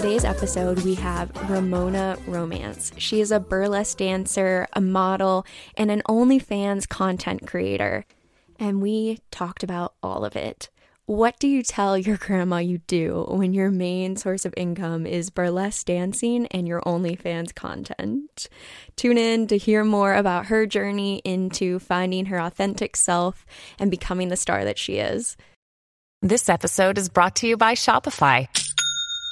today's episode, we have Ramona Romance. She is a burlesque dancer, a model, and an OnlyFans content creator. And we talked about all of it. What do you tell your grandma you do when your main source of income is burlesque dancing and your OnlyFans content? Tune in to hear more about her journey into finding her authentic self and becoming the star that she is. This episode is brought to you by Shopify.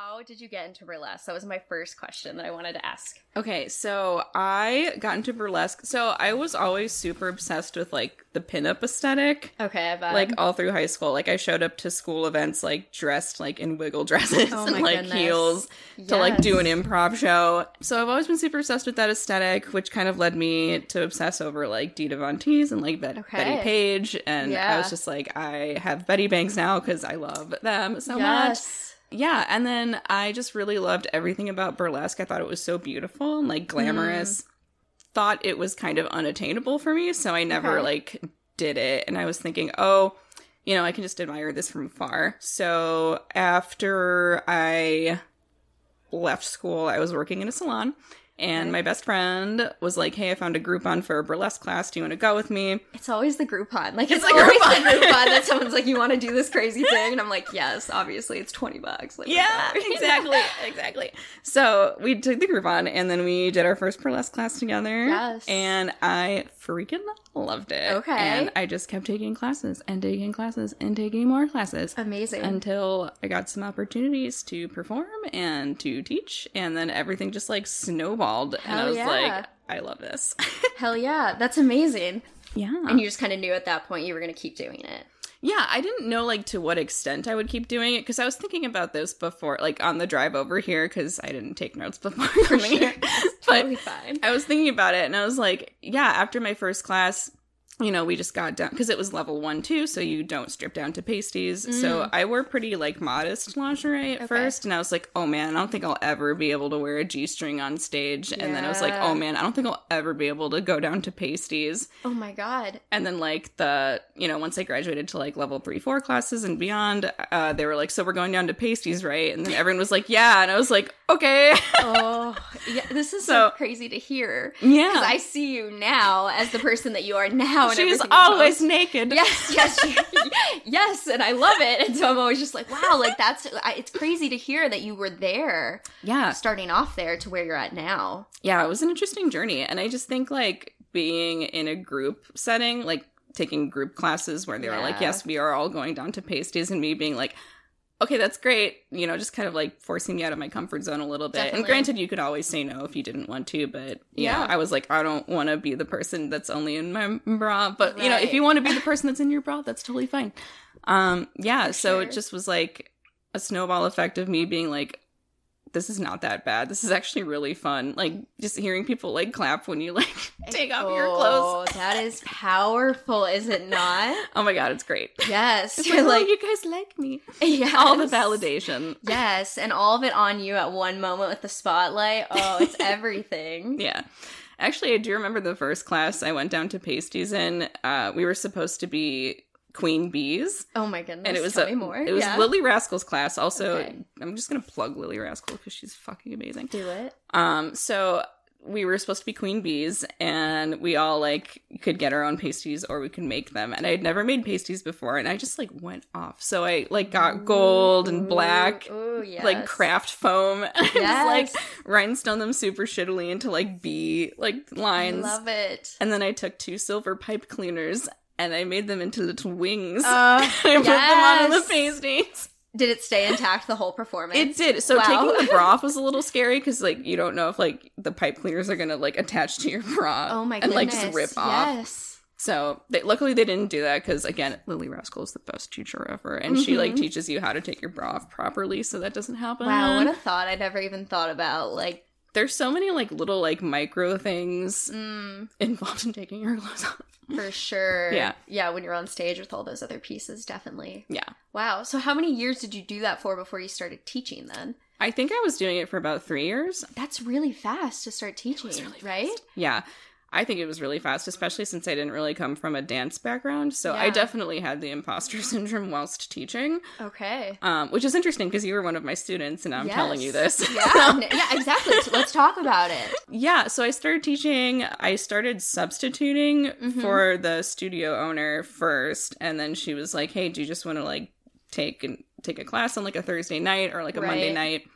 How did you get into burlesque? That was my first question that I wanted to ask. Okay, so I got into burlesque. So I was always super obsessed with like the pinup aesthetic. Okay. Like all through high school. Like I showed up to school events like dressed like in wiggle dresses Oh and like goodness. heels to like do an improv show. So I've always been super obsessed with that aesthetic, which kind of led me to obsess over like Dita Von Teese and like Bet- Okay. Bettie Page. And I was just like, I have Betty Banks now because I love them so much. Yeah, and then I just really loved everything about burlesque. I thought it was so beautiful and like glamorous. Mm. Thought it was kind of unattainable for me, so I never Okay. like did it. And I was thinking, oh, you know, I can just admire this from afar. So after I left school, I was working in a salon. And my best friend was like, "Hey, I found a Groupon for a burlesque class. Do you want to go with me?" It's always the Groupon. Like it's, It's the always Groupon. the Groupon that someone's like, "You want to do this crazy thing?" And I'm like, "Yes, obviously, it's twenty bucks." Like, Yeah, exactly, exactly. So we took the Groupon and then we did our first burlesque class together. Yes. And I freaking loved it. Okay. And I just kept taking classes and taking classes and taking more classes. Amazing. Until I got some opportunities to perform and to teach, and then everything just like snowballed. And I Hell was yeah. like, I love this. Hell yeah, that's amazing. yeah. And you just kind of knew at that point you were going to keep doing it. Yeah, I didn't know like to what extent I would keep doing it because I was thinking about this before, like on the drive over here, because I didn't take notes before coming sure. here. Totally but fine. I was thinking about it, and I was like, yeah. After my first class, you know, we just got down because it was level one too, so you don't strip down to pasties. So I wore pretty like modest lingerie at Mm. Okay. first, and I was like, oh man, I don't think I'll ever be able to wear a g string on stage. And then I was like, oh man, I don't think I'll ever be able to go down to pasties. Oh my god. And then like the you know once I graduated to like level three four classes and beyond, uh, they were like, so we're going down to pasties, right? And then everyone was like, yeah, and I was like, okay, Oh, yeah. This is so, So- crazy to hear. yeah. Because I see you now as the person that you are now. And She's always naked. Yes, yes, you- yes, and I love it. And so I'm always just like, wow, like that's I, it's crazy to hear that you were there, yeah, starting off there to where you're at now. yeah. It was an interesting journey, and I just think like being in a group setting, like taking group classes where they were like, yes, we are all going down to pasties, and me being like. Okay, that's great. You know, just kind of like forcing me out of my comfort zone a little bit. Definitely. And granted, you could always say no if you didn't want to, but yeah, Yeah. I was like, I don't want to be the person that's only in my bra. But you know, if you want to be the person that's in your bra, that's totally fine. Um, yeah. So sure. it just was like a snowball effect of me being like, this is not that bad. This is actually really fun. Like just hearing people like clap when you like take off your clothes. Oh, that is powerful, is it not? Oh my god, it's great. Yes, It's you're like, like, oh, you guys like me. yes. All the validation. Yes, and all of it on you at one moment with the spotlight. Oh, it's everything. Yeah. Actually, I do remember the first class I went down to pasties in. Uh, we were supposed to be queen bees. Oh my goodness! And it was a, more. It was yeah. Lily Rascal's class. Also, Okay. I'm just gonna plug Lily Rascal because she's fucking amazing. Do it. Um, so we were supposed to be queen bees and we all like could get our own pasties or we could make them and i had never made pasties before and i just like went off so i like got gold and black Ooh, yes. like craft foam and just like rhinestone them super shittily into like bee like lines Love it. and then i took two silver pipe cleaners and i made them into little wings Uh, I put them on the pasties. Did it stay intact the whole performance? It did. So Wow. taking the bra off was a little scary because like you don't know if like the pipe cleaners are gonna like attach to your bra. Oh my goodness! and like just rip off. Yes. So they, luckily they didn't do that because again, Lily Rascal is the best teacher ever, and she like teaches you how to take your bra off properly, so that doesn't happen. Wow, what a thought I never even thought about. Like, There's so many like little like micro things mm, involved in taking your clothes off. For sure. Yeah. Yeah, when you're on stage with all those other pieces, definitely. Yeah, Wow. So, how many years did you do that for before you started teaching then? I think I was doing it for about three years. That's really fast to start teaching, really right? Yeah. I think it was really fast, especially since I didn't really come from a dance background. So I definitely had the imposter syndrome whilst teaching, Okay. um, which is interesting because you were one of my students and I'm telling you this. Yeah, yeah, exactly. So let's talk about it. yeah, so I started teaching. I started substituting Mm-hmm. for the studio owner first, and then she was like, "Hey, do you just want to like take and take a class on like a Thursday night or like a Monday night?"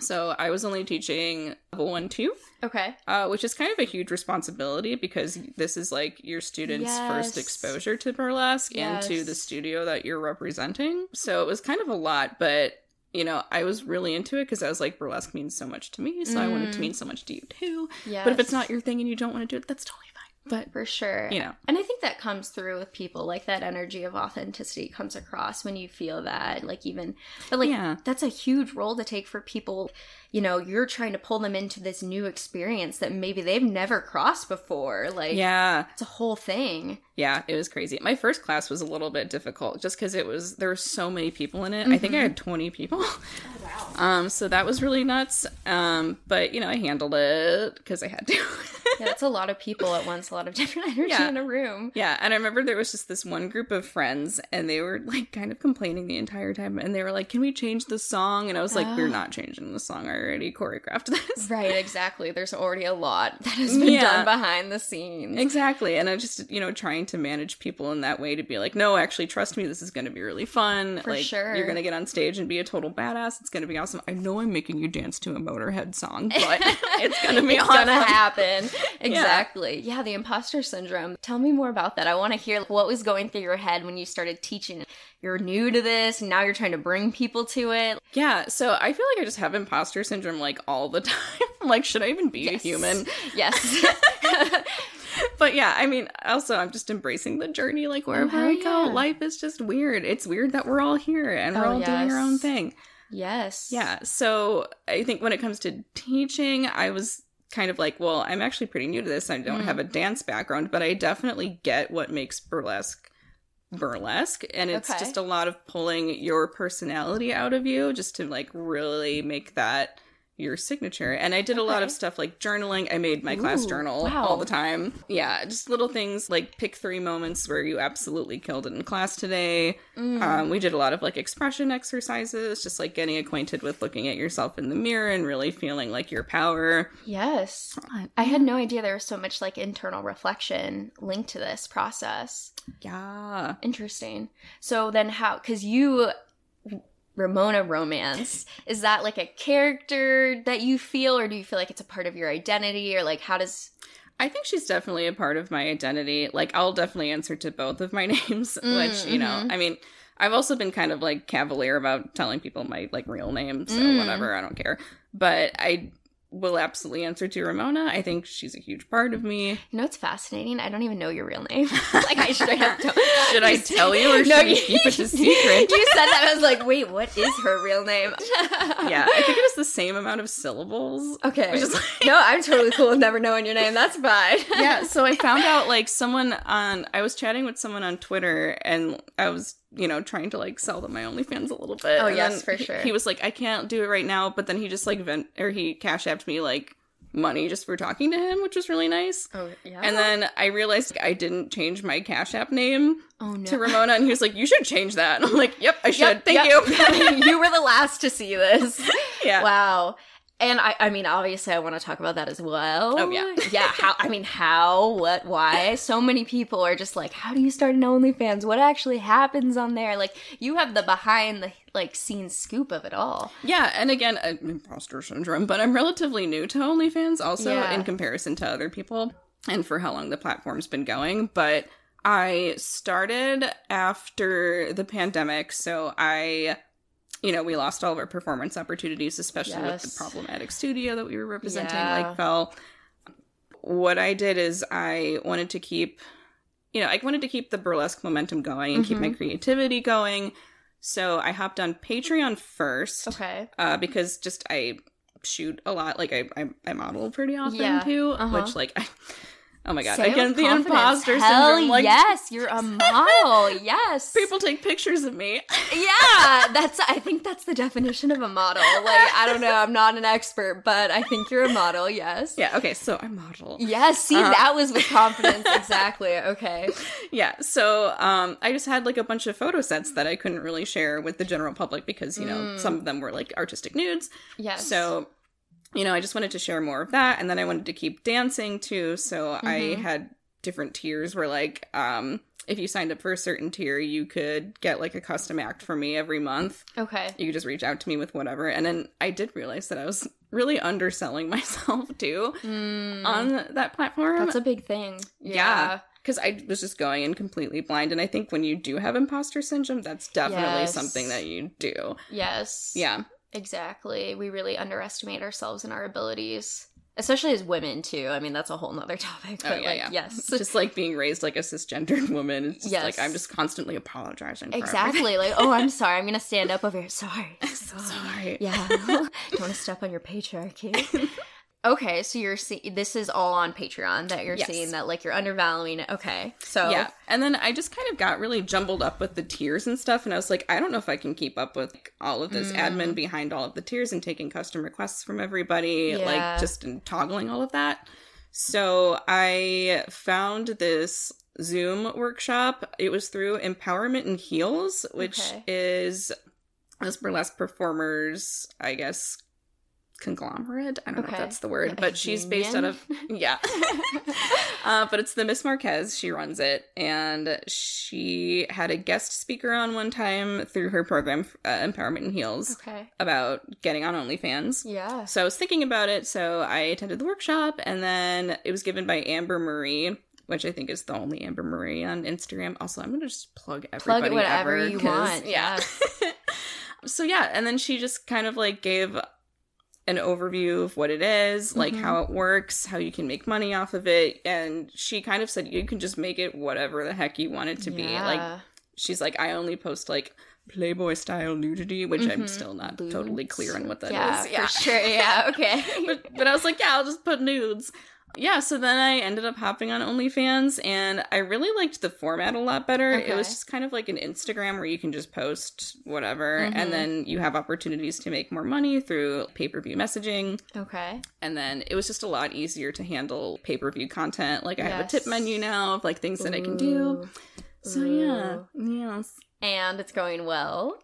So I was only teaching level one, two. Okay. uh, which is kind of a huge responsibility because this is like your students' first exposure to burlesque and to the studio that you're representing. So it was kind of a lot, but you know, I was really into it because I was like, burlesque means so much to me, so I wanted to Mm. mean so much to you too. Yeah. But if it's not your thing and you don't want to do it, that's totally. But for sure. you know, And I think that comes through with people. Like that energy of authenticity comes across when you feel that. Like even, but like Yeah. that's a huge role to take for people. You know, you're trying to pull them into this new experience that maybe they've never crossed before. Like, yeah, it's a whole thing. yeah, it was crazy. My first class was a little bit difficult just because it was there were so many people in it. I think I had twenty people. Wow. Um, so that was really nuts. Um, but you know, I handled it because I had to. Yeah, it's a lot of people at once, a lot of different energy Yeah. in a room. Yeah, and I remember there was just this one group of friends, and they were like kind of complaining the entire time, and they were like, "Can we change the song?" And I was like, "We're Oh. not changing the song. Already choreographed this." Right, exactly. There's already a lot that has been Yeah. done behind the scenes. Exactly, and I'm just you know trying to manage people in that way to be like, no, actually, trust me, this is going to be really fun. For like, sure. you're going to get on stage and be a total badass. It's going to be awesome. I know I'm making you dance to a Motorhead song, but it's going to be it's awesome. gonna happen. Exactly. Yeah. the imposter syndrome. Tell me more about that. I want to hear what was going through your head when you started teaching. You're new to this, and now you're trying to bring people to it. Yeah, so I feel like I just have imposter syndrome like all the time. like, should I even be a human? Yes. But yeah, I mean, also I'm just embracing the journey. Like wherever hell I go, yeah. life is just weird. It's weird that we're all here and we're Oh, all doing our own thing. yes. Yeah. So I think when it comes to teaching, I was kind of like, well, I'm actually pretty new to this. I don't Mhm. have a dance background, but I definitely get what makes burlesque burlesque and it's Okay. just a lot of pulling your personality out of you just to like really make that your signature and i did a lot of stuff like journaling i made my class journal wow. all the time yeah just little things like pick three moments where you absolutely killed it in class today Mm. um, we did a lot of like expression exercises, just like getting acquainted with looking at yourself in the mirror and really feeling like your power. yes. I had no idea there was so much like internal reflection linked to this process. Yeah. Interesting. So then how cuz you Ramona romance is that like a character that you feel or do you feel like it's a part of your identity or like how does I think she's definitely a part of my identity. Like, I'll definitely answer to both of my names, which, you know, mhm. I mean, I've also been kind of like cavalier about telling people my like real name, so Mm. whatever, I don't care. But I will absolutely answer to Ramona. I think she's a huge part of me. You know what's fascinating? I don't even know your real name. like I should have to- Should I tell you or should we keep it a secret? You said that I was like, wait, what is her real name? Yeah, I think it is the same amount of syllables. Okay. Like- no, I'm totally cool with never knowing your name. That's fine. yeah, so I found out like someone on I was chatting with someone on Twitter and I was, you know, trying to like sell them my OnlyFans a little bit. Oh, and yes, for he- sure. He was like, I can't do it right now, but then he just like vent or he cash apped me like money just for talking to him, which was really nice. Oh yeah. And then I realized I didn't change my Cash App name oh no. to Ramona, and he was like, "You should change that." And I'm like, "Yep, I should. Yep, Thank yep. you." you were the last to see this. yeah, Wow. And I, I mean, obviously, I want to talk about that as well. Oh, yeah. yeah. How? I mean, how? What? Why? So many people are just like, how do you start an OnlyFans? What actually happens on there? Like, you have the behind the like scenes scoop of it all. Yeah, and again, uh, imposter syndrome, but I'm relatively new to OnlyFans also Yeah. in comparison to other people and for how long the platform's been going. But I started after the pandemic, so I. You know, we lost all of our performance opportunities, especially with the problematic studio that we were representing, Yeah. like fell. What I did is I wanted to keep, you know, I wanted to keep the burlesque momentum going and keep Mm-hmm. my creativity going. So I hopped on Patreon first Okay. uh, because just I shoot a lot. Like I I, I model pretty often Yeah, too. uh-huh. Which like I, oh my god, I get the imposter Hell syndrome. Like yes, you're a model. yes. people take pictures of me. yeah, that's. I think that's the definition of a model. Like, I don't know. I'm not an expert, but I think you're a model. Yes. yeah. Okay. So I'm model. Yes. See, Uh-huh. that was with confidence. exactly. Okay. Yeah. So um, I just had like a bunch of photo sets that I couldn't really share with the general public because you know some of them were like artistic nudes. Yes. So, you know, I just wanted to share more of that. And then I wanted to keep dancing too. So I had different tiers where, like, um, if you signed up for a certain tier, you could get like a custom act from me every month. Okay. You could just reach out to me with whatever. And then I did realize that I was really underselling myself too on that platform. Mm. That's a big thing. yeah. Because I was just going in completely blind. And I think when you do have imposter syndrome, that's definitely Yes. something that you do. Yes. Yeah. Exactly. We really underestimate ourselves and our abilities, especially as women too. I mean, that's a whole nother topic. Oh, but oh, yeah, like, yeah. yes. just like being raised like a cisgendered woman. It's just Yes. like I'm just constantly apologizing. For Exactly. Like, oh, I'm sorry. I'm gonna stand up over here. Sorry. everything. Sorry. Yeah. Don't want to step on your patriarchy. Okay, so you're see- this is all on Patreon that you're Yes. seeing that like you're undervaluing it. Okay. So Yeah. And then I just kind of got really jumbled up with the tiers and stuff. And I was like, I don't know if I can keep up with like, all of this Mm. admin behind all of the tiers and taking custom requests from everybody, Yeah. like just in toggling all of that. So I found this Zoom workshop. It was through Empowerment and Heels, which Okay. is this burlesque performers, I guess, conglomerate. I don't know if that's the word, but she's based out of yeah. uh, but it's the Miss Marquez. She runs it, and she had a guest speaker on one time through her program, uh, Empowerment and Heels, Okay. about getting on OnlyFans. Yeah. So I was thinking about it, so I attended the workshop, and then it was given by Amber Marie. Which I think is the only Amber Marie on Instagram. Also, I'm gonna just plug everybody. Plug whatever ever, you want. Yeah. so yeah, and then she just kind of like gave an overview of what it is, like Mm-hmm. how it works, how you can make money off of it, and she kind of said you can just make it whatever the heck you want it to be. Like she's like, I only post like Playboy style nudity, which I'm still not totally clear on what that is. Mm-hmm. yeah, for sure. Yeah. Okay. but, but I was like, yeah, I'll just put nudes. Yeah, so then I ended up hopping on OnlyFans, and I really liked the format a lot better. It was just kind of like an Instagram where you can just post whatever, Mhm. and then you have opportunities to make more money through pay per view messaging. okay. And then it was just a lot easier to handle pay per view content. Like I have a tip menu now of like things that I can do. Ooh. So yeah, yes, And it's going well.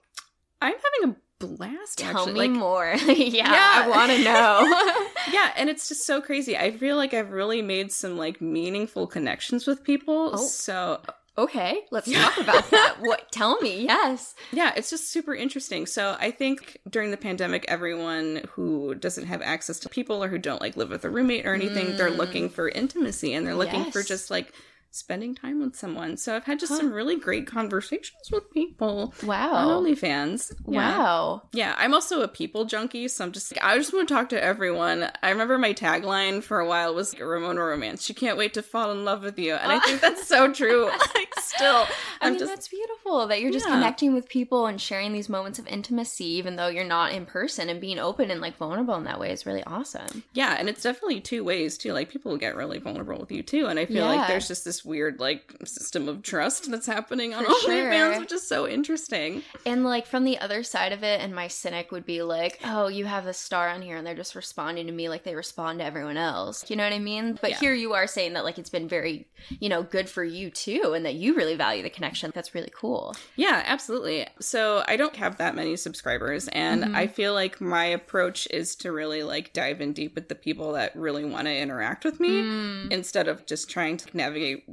I'm having a blast. Tell actually. me like, more. yeah, Yeah. I want to know. yeah and it's just so crazy i feel like i've really made some like meaningful connections with people Oh. so okay, let's talk about that. What? Tell me. Yes. yeah it's just super interesting so i think during the pandemic everyone who doesn't have access to people or who don't like live with a roommate or anything they're looking for intimacy and they're looking for Mm. Just like spending time with someone so i've had just Huh. some really great conversations with people Wow. on OnlyFans. Yeah. Wow. Yeah, I'm also a people junkie, so I'm just I just want to talk to everyone. I remember my tagline for a while was Ramona Romance. She can't wait to fall in love with you, and I think that's so true. like, still, I I'm mean, just that's beautiful that you're just Yeah. connecting with people and sharing these moments of intimacy, even though you're not in person and being open and like vulnerable in that way is really awesome. yeah, and it's definitely two ways too. Like people get really vulnerable with you too, and I feel Yeah. like there's just this weird like system of trust that's happening on For OnlyFans, sure. which is so interesting. And like from the other side of it, and my cynic would be like, oh, you have a star on here and they're just responding to me like they respond to everyone else. You know what I mean? But Yeah. here you are saying that like it's been very, you know, good for you too, and that you really value the connection. That's really cool. Yeah, absolutely. So I don't have that many subscribers, and Mhm. I feel like my approach is to really like dive in deep with the people that really want to interact with me Mm. instead of just trying to navigate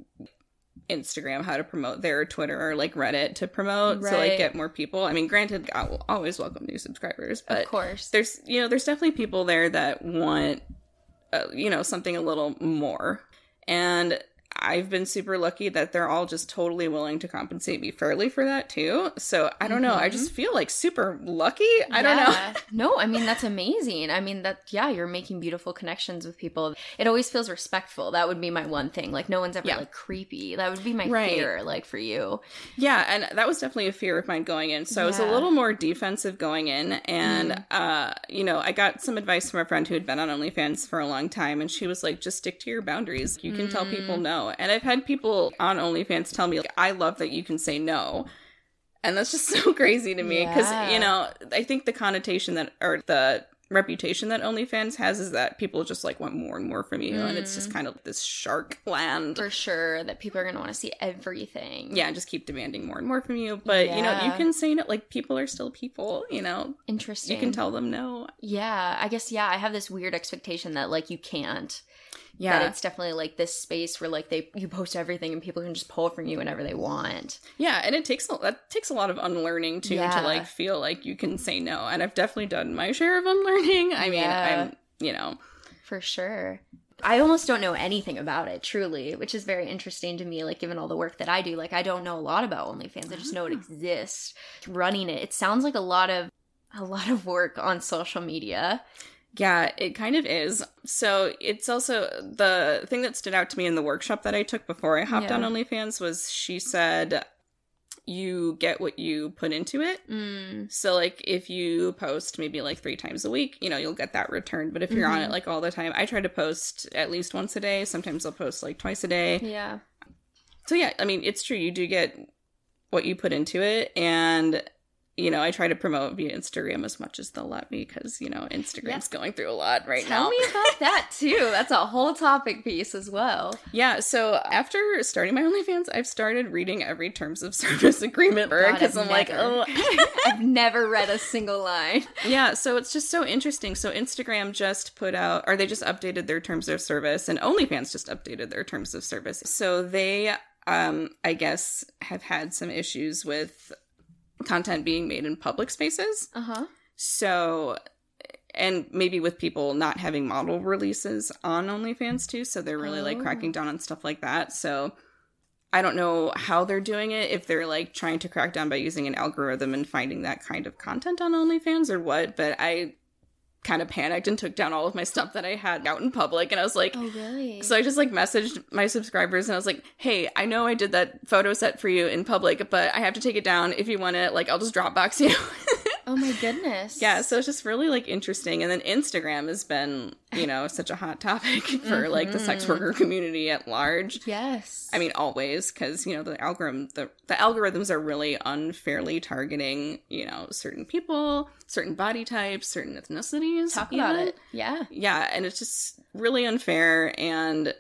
Instagram how to promote their Twitter or like Reddit to promote to Right. like get more people. I mean, granted, I will always welcome new subscribers, but of course. there's you know there's definitely people there that want uh, you know something a little more and i've been super lucky that they're all just totally willing to compensate me fairly for that too so i don't know i just mm-hmm. feel like super lucky i don't know no, I mean that's amazing. I mean that yeah, you're making beautiful connections with people. It always feels respectful. That would be my one thing. Like no one's ever Yeah. like creepy. That would be my Right. fear like for you. yeah and that was definitely a fear of mine going in so i was a little more defensive going in and mm-hmm. uh you know i got some advice from a friend who had been on onlyfans for a long time and she was like just stick to your boundaries you can tell people mm. no and i've had people on onlyfans tell me like i love that you can say no and that's just so crazy to me because Yeah. you know i think the connotation that or the reputation that onlyfans has is that people just like want more and more from you and it's just mm. kind of this shark land For sure that people are going to want to see everything. yeah, just keep demanding more and more from you. But you know, you can say no. Like people are still people. You know, Interesting. you can tell them no. Yeah, I guess yeah, I have this weird expectation that like you can't. That Yeah, it's definitely like this space where like they you post everything and people can just pull from you whenever they want. yeah, and it takes a, that takes a lot of unlearning too Yeah. to like feel like you can say no. And I've definitely done my share of unlearning. I mean, Yeah. I'm you know, For sure. I almost don't know anything about it, truly, which is very interesting to me, like given all the work that I do. Like I don't know a lot about OnlyFans. I just know Ah. it exists. Running it. It sounds like a lot of a lot of work on social media. Yeah, it kind of is. So it's also the thing that stood out to me in the workshop that I took before I hopped Yeah. on OnlyFans was she said you get what you put into it. Mm. So like if you post maybe like three times a week, you know, you'll get that return, But if you're on Mhm. it like all the time, I try to post at least once a day. Sometimes I'll post like twice a day. Yeah. So yeah, I mean, it's true. You do get what you put into it and you know, I try to promote via Instagram as much as they'll let me because, you know, Instagram's going through a lot right Tell now. Tell me about that too. That's a whole topic piece as well. Yeah, so after starting my OnlyFans, I've started reading every terms of service agreement because I'm like, oh, I've never read a single line. yeah. So it's just so interesting. So Instagram just put out, or they just updated their terms of service, and OnlyFans just updated their terms of service. So they, um, I guess, have had some issues with content being made in public spaces. Uh huh. So, and maybe with people not having model releases on OnlyFans too. So they're really like Oh. cracking down on stuff like that. So I don't know how they're doing it, if they're like trying to crack down by using an algorithm and finding that kind of content on OnlyFans or what. But I kind of panicked and took down all of my stuff that I had out in public. And I was like, Oh really? so I just like messaged my subscribers and I was like, "Hey, I know I did that photo set for you in public, but I have to take it down. If you want it, like I'll just Dropbox you." oh my goodness. Yeah, so it's just really like interesting. And then Instagram has been, you know, such a hot topic for like the sex worker community at large. Yes. I mean, always because you know the algorithm the the algorithms are really unfairly targeting you know certain people, certain body types, certain ethnicities. talk about even. it. Yeah. Yeah, and it's just really unfair and.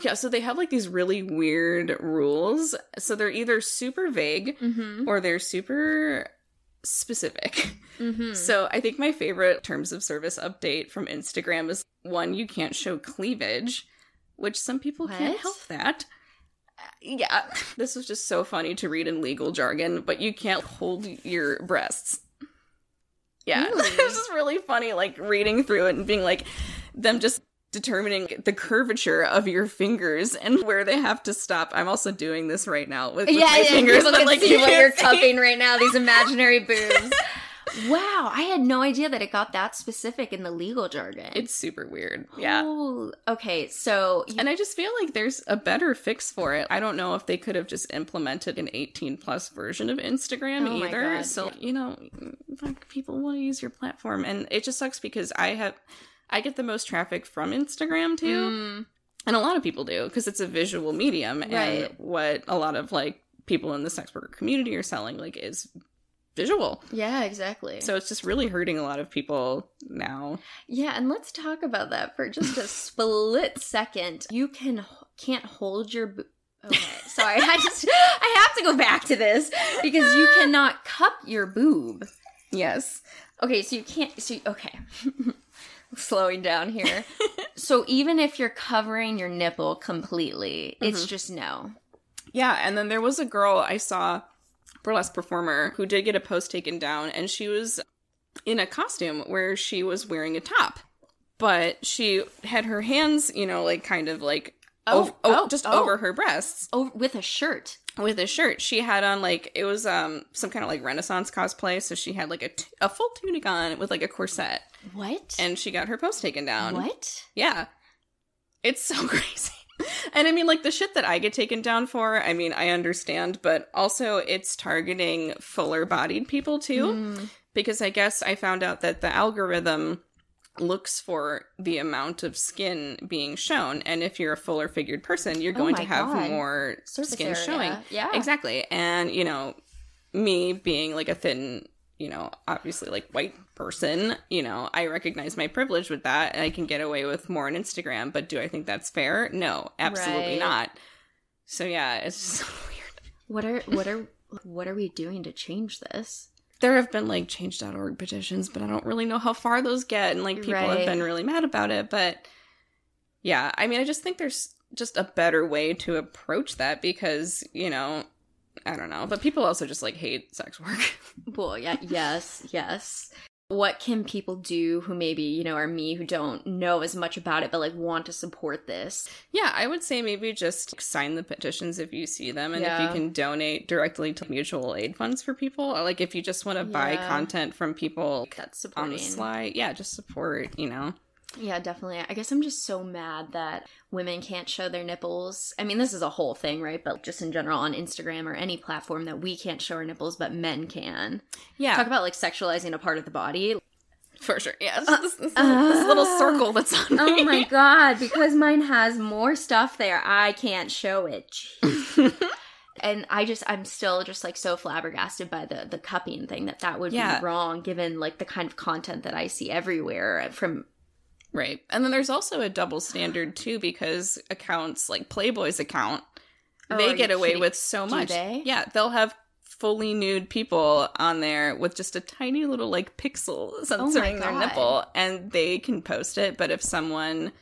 Yeah, so they have like these really weird rules. So they're either super vague Mm-hmm. or they're super specific. Mm-hmm. So I think my favorite terms of service update from Instagram is one you can't show cleavage, which some people can't help that. Uh, Yeah, this was just so funny to read in legal jargon, but you can't hold your breasts. Yeah, Really? it's just really funny, like reading through it and being like, them just determining the curvature of your fingers and where they have to stop. I'm also doing this right now with, with yeah, my yeah, fingers. people can like, see you what you're see. cupping right now. These imaginary boobs. wow, I had no idea that it got that specific in the legal jargon. It's super weird. Yeah. Oh, okay, so you- And I just feel like there's a better fix for it. I don't know if they could have just implemented an 18 plus version of Instagram Oh either. So, yeah. you know, like people want to use your platform. And it just sucks because I have, I get the most traffic from Instagram too. Mm, And a lot of people do because it's a visual medium. And what a lot of like people in the sex worker community are selling like is visual. yeah, exactly. So it's just really hurting a lot of people now. yeah, and let's talk about that for just a split second. You can can't hold your bo- Okay, sorry. I just I have to go back to this because you cannot cup your boob. Yes. Okay, so you can't. So okay, slowing down here. so even if you're covering your nipple completely, it's just no. Yeah, and then there was a girl I saw, burlesque performer, who did get a post taken down, and she was in a costume where she was wearing a top, but she had her hands, you know, like kind of like Oh, ov- oh, just oh. over her breasts Oh, with a shirt. with a shirt. She had on like it was um some kind of like Renaissance cosplay, so she had like a, t- a full tunic on with like a corset, What? and she got her post taken down. what? Yeah. It's so crazy. And I mean, like, the shit that I get taken down for, I mean, I understand, but also it's targeting fuller bodied people too. Mm. Because I guess I found out that the algorithm looks for the amount of skin being shown. And if you're a fuller figured person, you're Oh going to have God. more Surface skin area. showing. Yeah. Exactly. And, you know, me being like a thin, you know, obviously like white person, you know, I recognize my privilege with that and I can get away with more on Instagram. But do I think that's fair? No, absolutely Right. not. So yeah, it's just so weird. What are what are what are we doing to change this? There have been like change.org petitions, but I don't really know how far those get. And like people Right. have been really mad about it. But yeah, I mean, I just think there's just a better way to approach that because, you know, I don't know. But people also just like hate sex work. Well, yeah, yes, yes. What can people do who maybe, you know, are me who don't know as much about it but like want to support this? Yeah, I would say maybe just sign the petitions if you see them and if you can donate directly to mutual aid funds for people or like if you just want to buy Yeah. content from people That's on the sly, yeah, just support, you know. Yeah, definitely. I guess I'm just so mad that women can't show their nipples. I mean, this is a whole thing, right? But just in general on Instagram or any platform that we can't show our nipples, but men can. Yeah, Talk about like sexualizing a part of the body. for sure. Yeah, uh, just this, this, this little uh, circle that's on Oh me. my god, because mine has more stuff there, I can't show it. and I just I'm still just like so flabbergasted by the the cupping thing that that would Yeah. be wrong given like the kind of content that I see everywhere from Right. And then there's also a double standard too because accounts like Playboy's account, Oh, they get away kidding? with so much. they? Yeah, they'll have fully nude people on there with just a tiny little like pixel censoring their nipple and they can post it, but if someone,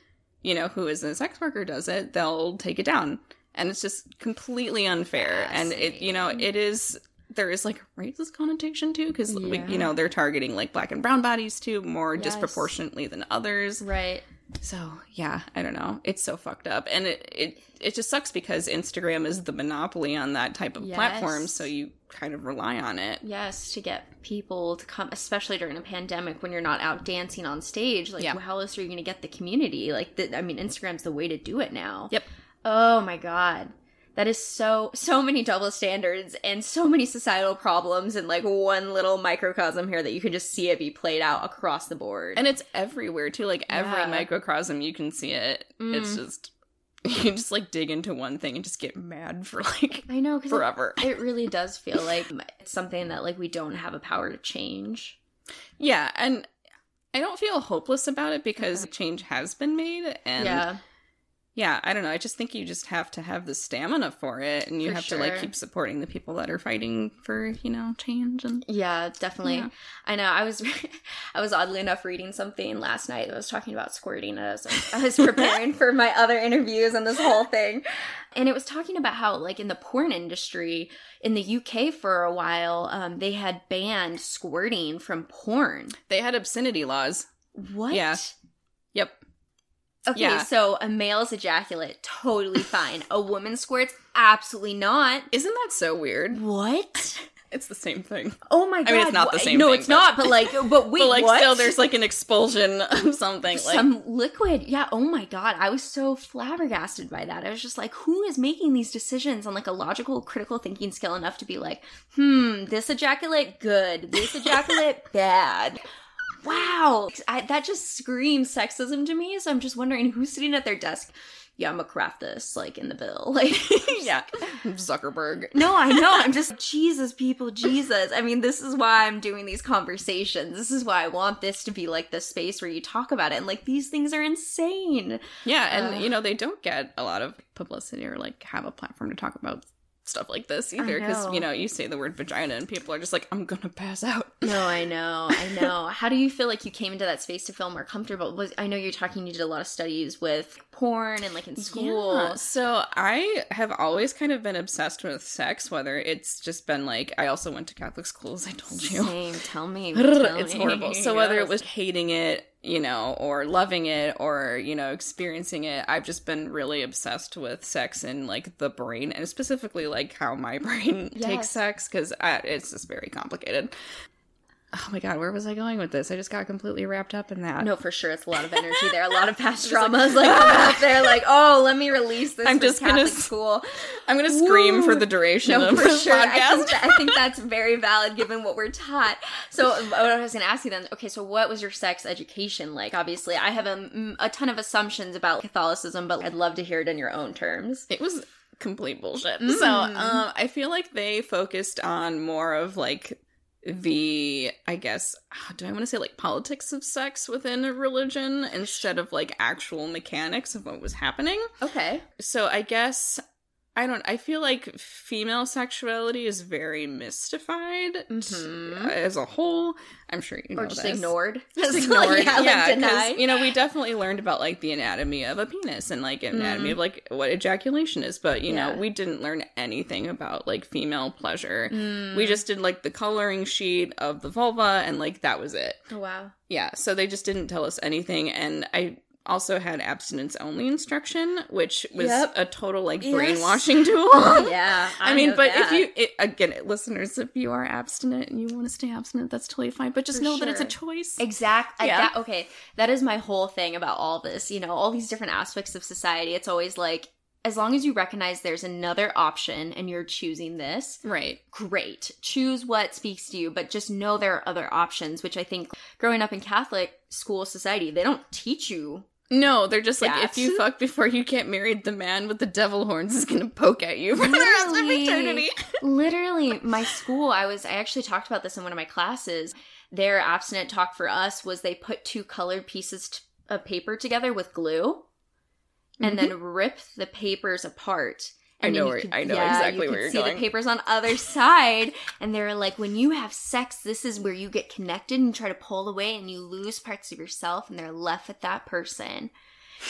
you know, who is a sex worker does it, they'll take it down. And it's just completely unfair. And it, you know, it is there is like a racist connotation too because Yeah. you know they're targeting like black and brown bodies too more Yes. disproportionately than others right. so yeah, I don't know. It's so fucked up, and it it it just sucks because Instagram is the monopoly on that type of platform. So you kind of rely on it. Yes, to get people to come, especially during a pandemic when you're not out dancing on stage. Like, Yeah. how else are you going to get the community? Like, the, I mean, Instagram's the way to do it now. Yep. Oh my god. That is so so many double standards and so many societal problems and like one little microcosm here that you can just see it be played out across the board. And it's everywhere too. Like every Yeah. microcosm, you can see it. It's Mm. just you can just like dig into one thing and just get mad for like I know forever. It, it really does feel like it's something that like we don't have a power to change. yeah, and I don't feel hopeless about it because change has been made, and yeah. Yeah, I don't know. I just think you just have to have the stamina for it, and you For have to like keep supporting the people that are fighting for you know change and Yeah, definitely. Yeah. I know. I was, I was oddly enough reading something last night that was talking about squirting as I was preparing for my other interviews and this whole thing, and it was talking about how, like, in the porn industry in the UK for a while, um, they had banned squirting from porn. they had obscenity laws. What? Yeah. Yep. Okay, Yeah. so a male's ejaculate totally fine. a woman squirts absolutely not. Isn't that so weird? What? It's the same thing. Oh my god! I mean, it's not the same No, thing, it's but- not. But like, but wait, but like what? still there's like an expulsion of something like some liquid. Yeah. Oh my god, I was so flabbergasted by that. I was just like, who is making these decisions on like a logical, critical thinking skill enough to be like, hmm, this ejaculate good, this ejaculate bad. Wow, I, that just screams sexism to me. So I'm just wondering who's sitting at their desk yeah, I'm gonna craft this like in the bill. Like, yeah, Zuckerberg. no, I know. I'm just Jesus, people, Jesus. I mean, this is why I'm doing these conversations. This is why I want this to be like the space where you talk about it. And like these things are insane. Yeah, and Ugh. you know they don't get a lot of publicity or like have a platform to talk about stuff like this either because you know you say the word vagina and people are just like i'm gonna pass out No, I know, I know. How do you feel like you came into that space to feel more comfortable? Was I know you're talking. You did a lot of studies with porn and like in school. Yeah, So I have always kind of been obsessed with sex, whether it's just been like I also went to Catholic schools I told you. Same. Tell me. Tell it's me. horrible. So whether it was hating it, you know, or loving it, or you know, experiencing it, I've just been really obsessed with sex and like the brain, and specifically like how my brain Yes. takes sex because uh, it's just very complicated. Oh my god, where was I going with this? I just got completely wrapped up in that. No, for sure. It's a lot of energy there. A lot of past traumas like up there. Like, oh, let me release this. I'm just gonna school. I'm gonna scream for the duration No, of for this sure. I podcast. think, that, I think that's very valid given what we're taught. So, what I was going to ask you then, okay, so what was your sex education like? Obviously, I have a, a ton of assumptions about Catholicism, but I'd love to hear it in your own terms. it was complete bullshit. Mm. So um, I feel like they focused on more of like the, I guess, ah, do I want to say like politics of sex within a religion instead of like actual mechanics of what was happening? Okay. So I guess. I don't. I feel like female sexuality is very mystified Mhm. as a whole. I'm sure you know Or just this. ignored. just ignored. yeah, yeah, like denied. you know, we definitely learned about like the anatomy of a penis and like anatomy of like what ejaculation is, but you. Yeah. know, we didn't learn anything about like female pleasure. Mm. We just did like the coloring sheet of the vulva and like that was it. Oh, wow. Yeah, so they just didn't tell us anything and I also had abstinence only instruction, which was Yep. a total like Yes. brainwashing tool. yeah. I, mean, know but that. if you it, again, listeners, if you are abstinent and you want to stay abstinent, that's totally fine. But just For know that it's a choice. Exactly. Yeah. That, okay. That is my whole thing about all this. You know, all these different aspects of society. It's always like, as long as you recognize there's another option and you're choosing this, Right. great. Choose what speaks to you, but just know there are other options, which I think growing up in Catholic school society, they don't teach you. No, they're just like That. if you fuck before you get married, the man with the devil horns is gonna poke at you for the rest of Literally. eternity. Literally, my school, I was, I actually talked about this in one of my classes. Their abstinent talk for us was they put two colored pieces t- of paper together with glue and then mm-hmm. rip the papers apart. I And then know where- could- I know yeah, exactly you where you're going. see going. the papers on other side, and they're like, when you have sex, this is where you get connected and try to pull away, and you lose parts of yourself, and they're left with that person.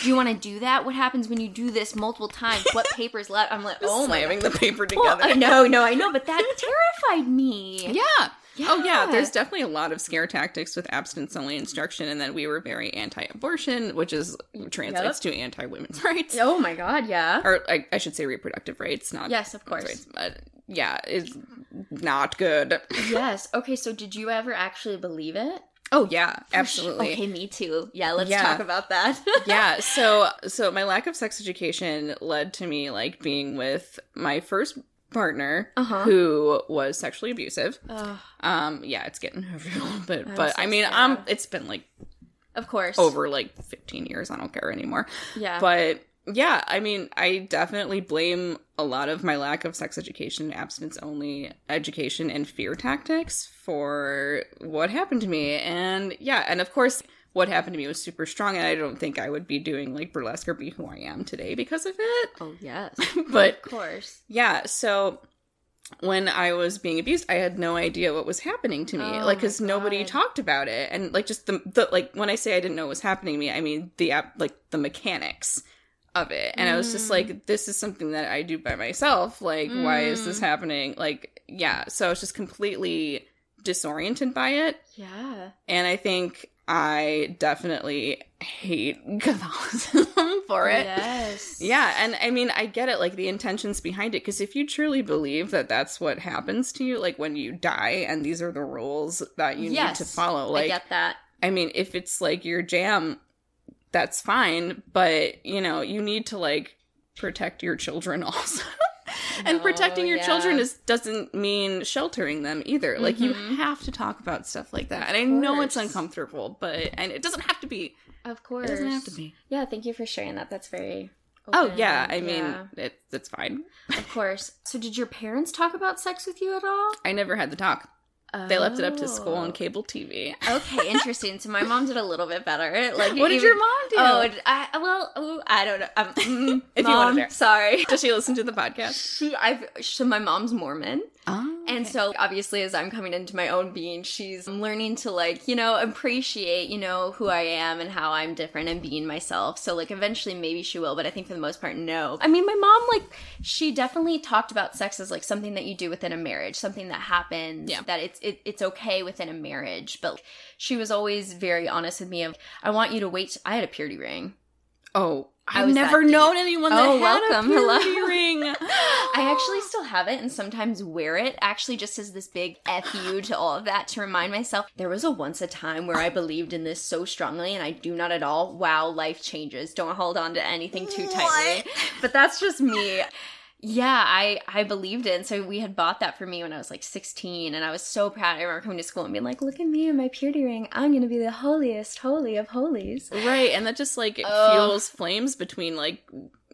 Do you want to do that? What happens when you do this multiple times? What papers left? I'm like, oh my slamming the paper well, together. I know, no, I know, but that terrified me. Yeah. Oh yeah, Yeah. there's definitely a lot of scare tactics with abstinence only instruction, and then we were very anti-abortion, which is translates to anti-women's rights, Oh my god, yeah. or I, I should say reproductive rights, not Yes, of course. rights, but yeah, it's not good. yes. Okay, so did you ever actually believe it? Oh yeah, absolutely. Okay, me too. Yeah, let's Yeah. talk about that. yeah so so my lack of sex education led to me like being with my first partner Uh-huh. who was sexually abusive Ugh, um yeah it's getting over a little bit but so i mean um it's been like of course. over like 15 years i don't care anymore Yeah. but yeah i mean i definitely blame a lot of my lack of sex education abstinence only education and fear tactics for what happened to me and yeah and of course what happened to me was super strong and i don't think i would be doing like burlesque or be who i am today because of it oh yes. but of course. yeah so when i was being abused i had no idea what was happening to me Oh like because nobody talked about it and like just the, the like when i say i didn't know what was happening to me i mean the app like the mechanics of it and i was just Mm. like this is something that i do by myself like why is this Mm. happening like yeah so i was just completely disoriented by it Yeah. and i think i definitely hate catholicism for it Yes. yeah, and I mean, I get it, like the intentions behind it, because if you truly believe that that's what happens to you, like when you die, and these are the rules that you yes. need to follow, like I get that. I mean, if it's like your jam, that's fine, but you know, you need to like protect your children also. and No, protecting your yeah. children is doesn't mean sheltering them either. Like you Mhm. have to talk about stuff like that. Of and I know it's uncomfortable, but and it doesn't have to be. Of course. It doesn't have to be. Yeah, thank you for sharing that. That's very Oh yeah, I mean yeah, it, it's fine. of course. So did your parents talk about sex with you at all? I never had the talk. They left it up to school Oh. and cable TV. Okay, interesting. So my mom did a little bit better. Like, What did even- your mom do? Oh, I well, oh, I don't know. Um, mm, If you wanna mom, sorry. Does she listen to the podcast? She, I've, so my mom's Mormon, Oh, and so obviously, as I'm coming into my own being, she's learning to like, you know, appreciate, you know, who I am and how I'm different and being myself. So like, eventually, maybe she will, but I think for the most part, no. I mean, my mom, like, she definitely talked about sex as like something that you do within a marriage, something that happens, Yeah. that it's it, it's okay within a marriage. But she was always very honest with me. Of, I want you to wait. I had a purity ring. oh, I've never that deep. known anyone that Oh, had welcome. a Hello. purity ring. I actually still have it and sometimes wear it, actually, just as this big F you to all of that to remind myself there was a once a time where I believed in this so strongly and I do not at all. Wow, life changes. Don't hold on to anything too tightly. But that's just me. Yeah, I I believed it. And so we had bought that for me when I was like 16 and I was so proud. I remember coming to school and being like, look at me and my purity ring. I'm going to be the holiest holy of holies. Right, and that just like Oh. fuels flames between like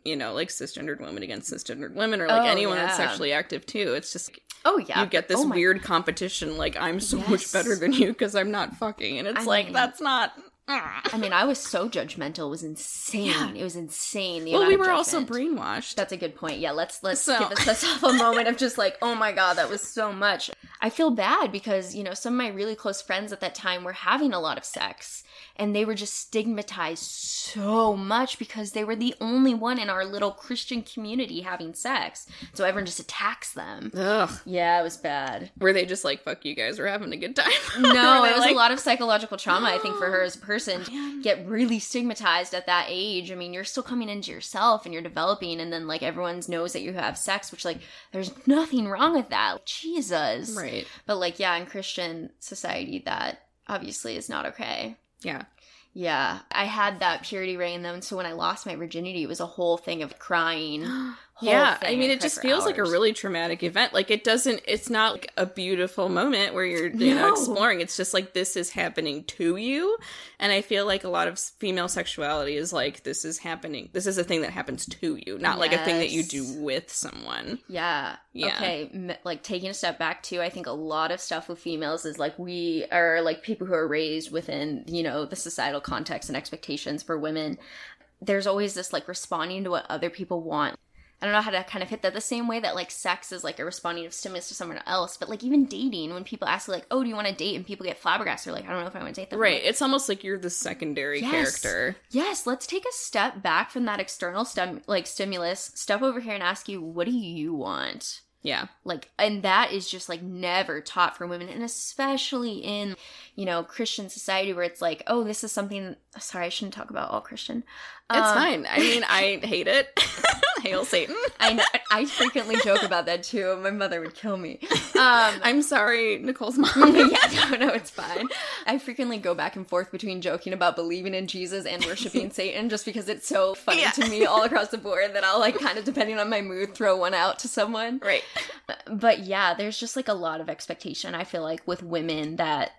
you know like cisgendered women against cisgendered women or like Oh, anyone that's sexually active too. It's just Oh, yeah. you get this Oh weird competition like I'm so much better than you because I'm not fucking, and it's I like mean- that's not. I mean, I was so judgmental. It was insane. Yeah. It was insane. Well, we were also brainwashed. That's a good point. Yeah, let's let's So- give ourselves a moment of just like, oh my god, that was so much. I feel bad because you know some of my really close friends at that time were having a lot of sex, and they were just stigmatized so much because they were the only one in our little Christian community having sex. So everyone just attacks them. Ugh. Yeah, it was bad. Were they just like fuck you guys? We're having a good time. No, it was like- a lot of psychological trauma, I think, for her as a person. Get really stigmatized at that age. I mean, you're still coming into yourself and you're developing, and then like everyone knows that you have sex, which like there's nothing wrong with that. Like, Jesus. Right. But like, yeah, in Christian society, that obviously is not okay. Yeah. Yeah, I had that purity ring, and then so when I lost my virginity, it was a whole thing of crying. Yeah. I mean, it just feels like a really traumatic event. Like it doesn't. It's not like a beautiful moment where you're you know exploring. It's just like this is happening to you, and I feel like a lot of female sexuality is like this is happening. This is a thing that happens to you, not like a thing that you do with someone. Yeah. Yeah. Okay. M- like taking a step back too, I think a lot of stuff with females is like we are like people who are raised within, you know, the societal context and expectations for women. There's always this like responding to what other people want. I don't know how to kind of hit that the same way that like sex is like a responding of stimulus to someone else, but like even dating, when people ask like, "Oh, do you want to date?" and people get flabbergasted, like, "I don't know if I want to date them." Right. like, It's almost like you're the secondary Yes. character. Yes, let's take a step back from that external stem like stimulus. Step over here and ask you, "What do you want?" Yeah. like and that is just like never taught for women and especially in you know christian society where it's like oh this is something sorry i shouldn't talk about all christian It's Um, fine. I mean, I hate it. Hail Satan. i know i frequently joke about that too my mother would kill me um I'm sorry, Nicole's mom. yeah, no, no, it's fine. I frequently go back and forth between joking about believing in Jesus and worshiping Satan just because it's so funny Yeah. to me all across the board that I'll like kind of depending on my mood throw one out to someone. right. but yeah, there's just like a lot of expectation. I feel like with women that,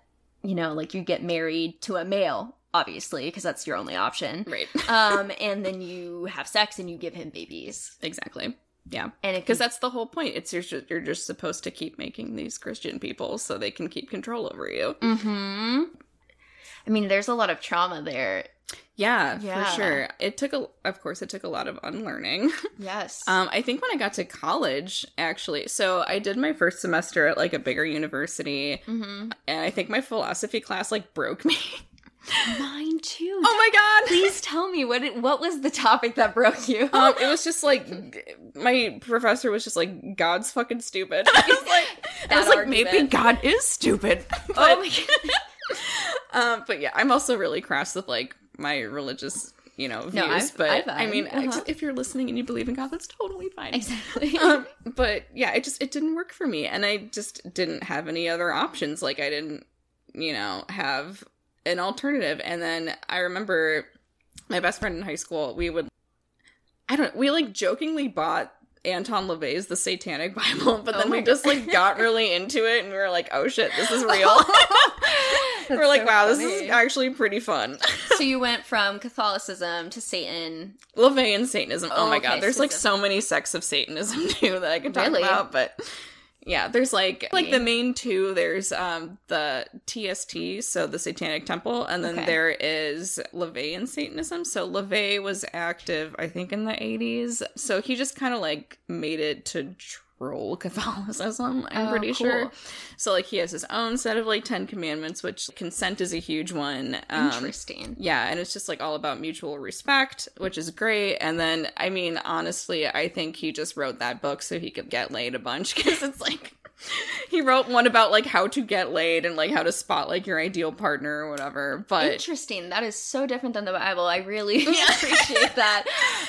you know, like you get married to a male, obviously, because that's your only option. Right. Um, and then you have sex and you give him babies. Exactly. Yeah. And Because that's the whole point. It's you're just, you're just supposed to keep making these Christian people so they can keep control over you. hmm I mean, there's a lot of trauma there. Yeah, Yeah. for sure. It took a, of course, it took a lot of unlearning. Yes. Um, I think when I got to college, actually, so I did my first semester at like a bigger university, hmm and I think my philosophy class like broke me. Mine too. oh my god! Please tell me what it, what was the topic that broke you? Um, it was just like my professor was just like God's fucking stupid. I was like, I was like maybe. God is stupid. but, oh my god. um, but yeah, I'm also really crass with like my religious, you know, views. No, I've- but I've I mean, Uh-huh. if you're listening and you believe in God, that's totally fine. Exactly. um, but yeah, it just it didn't work for me, and I just didn't have any other options. Like I didn't, you know, have an alternative. And then I remember my best friend in high school. We would, I don't, we like jokingly bought Anton LaVey's The Satanic Bible, but Oh then my we just like got really into it, and we were like, oh shit, this is real. we're like, so wow, this is actually pretty fun. so you went from Catholicism to Satan. LaVey and Satanism. Oh, Oh, my okay, god, there's like so many sects of Satanism too that I could talk Really? about, but yeah, there's like like the main two. There's um the TST, so the Satanic Temple, and then Okay. there is LaVeyan Satanism. So LaVey was active, I think, in the 80s. So he just kind of like made it to Catholicism. I'm Oh, pretty cool. sure. So like he has his own set of like Ten Commandments, which consent is a huge one. Um, Interesting. yeah, and it's just like all about mutual respect, which is great. And then, I mean, honestly, I think he just wrote that book so he could get laid a bunch because it's like he wrote one about like how to get laid and like how to spot like your ideal partner or whatever. But Interesting. That is so different than the Bible. I really appreciate that.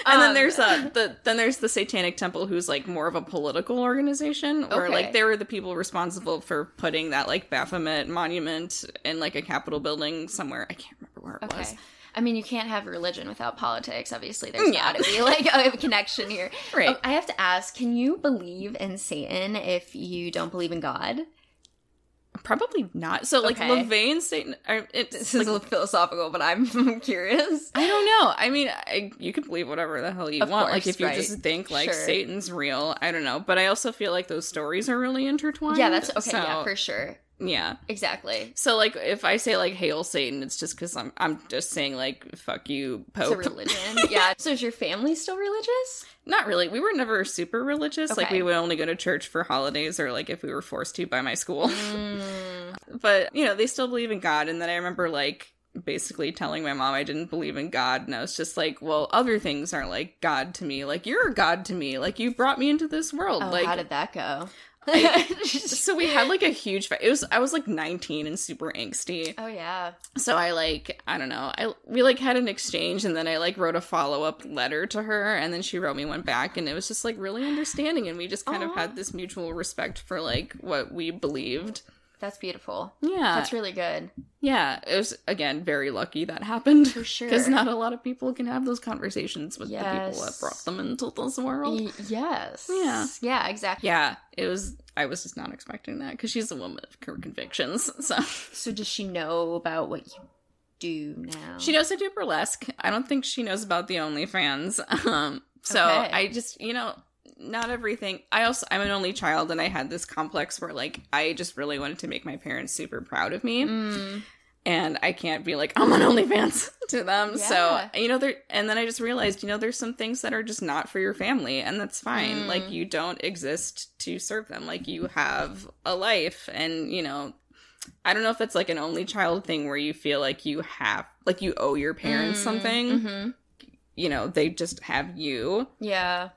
and then Um, there's uh the then there's the Satanic Temple, who's like more of a political organization, or Okay. like they were the people responsible for putting that like Baphomet monument in like a Capitol building somewhere. I can't remember where it Okay. was. I mean, you can't have religion without politics. Obviously, there's Yeah. got to be like a connection here. Right. Oh, I have to ask: Can you believe in Satan if you don't believe in God? Probably not. So like Okay. And Satan it's This like, is philosophical, but I'm curious. I don't know. I mean, I, you can believe whatever the hell you Of want. like course, if you just think like Sure. Satan's real, I don't know. But I also feel like those stories are really intertwined. Yeah, that's okay. So, yeah, for sure. Yeah. Exactly. So like if I say like hail Satan, it's just because I'm I'm just saying like fuck you It's a Pope. religion. yeah. So is your family still religious? Not really. We were never super religious. Like we would only go to church for holidays or like if we were forced to by my school. Mm, but you know they still believe in god and then i remember like basically telling my mom i didn't believe in god and i was just like well other things aren't like god to me like you're a god to me like you brought me into this world oh, like how did that go? So we had like a huge fight it was i was like 19 and super angsty. Oh yeah. so i like i don't know i we like had an exchange and then i like wrote a follow-up letter to her and then she wrote me one back and it was just like really understanding and we just kind of had this mutual respect for like what we believed That's beautiful. yeah That's really good. Yeah, it was again very lucky that happened For sure. because not a lot of people can have those conversations with the people that brought them into this world. Y- yes. Yeah. Yeah, exactly. Yeah, it was. I was just not expecting that because she's a woman of her convictions. So So does she know about what you do now? she knows I do burlesque. I don't think she knows about the OnlyFans. Um, so Okay. I just you know. Not everything. I also I'm an only child, and I had this complex where like I just really wanted to make my parents super proud of me. Mm, and I can't be like I'm on OnlyFans to them. So you know, there. And then I just realized, you know, there's some things that are just not for your family, and that's fine. Mm. Like you don't exist to serve them. Like you have a life, and you know, I don't know if it's like an only child thing where you feel like you have, like you owe your parents Mm, something. mhm. You know, they just have you. Yeah.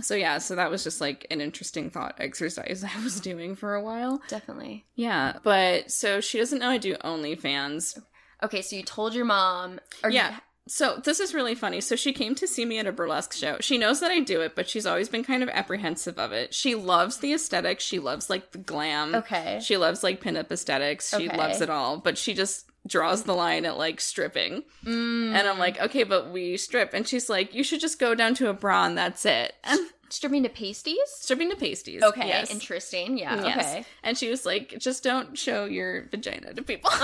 So yeah, so that was just like an interesting thought exercise I was doing for a while. Definitely. Yeah, but so she doesn't know I do OnlyFans. Okay, so you told your mom. Or yeah. So this is really funny. So she came to see me at a burlesque show. She knows that I do it, but she's always been kind of apprehensive of it. She loves the aesthetic. She loves like the glam. Okay. She loves like pinup aesthetics. She Okay. loves it all, but she just draws the line at like stripping. Mm, And I'm like, okay, but we strip. And she's like, you should just go down to a bra and that's it. And stripping to pasties. stripping to pasties. Okay, Yes. interesting. Yeah. Yes. Okay. And she was like, just don't show your vagina to people.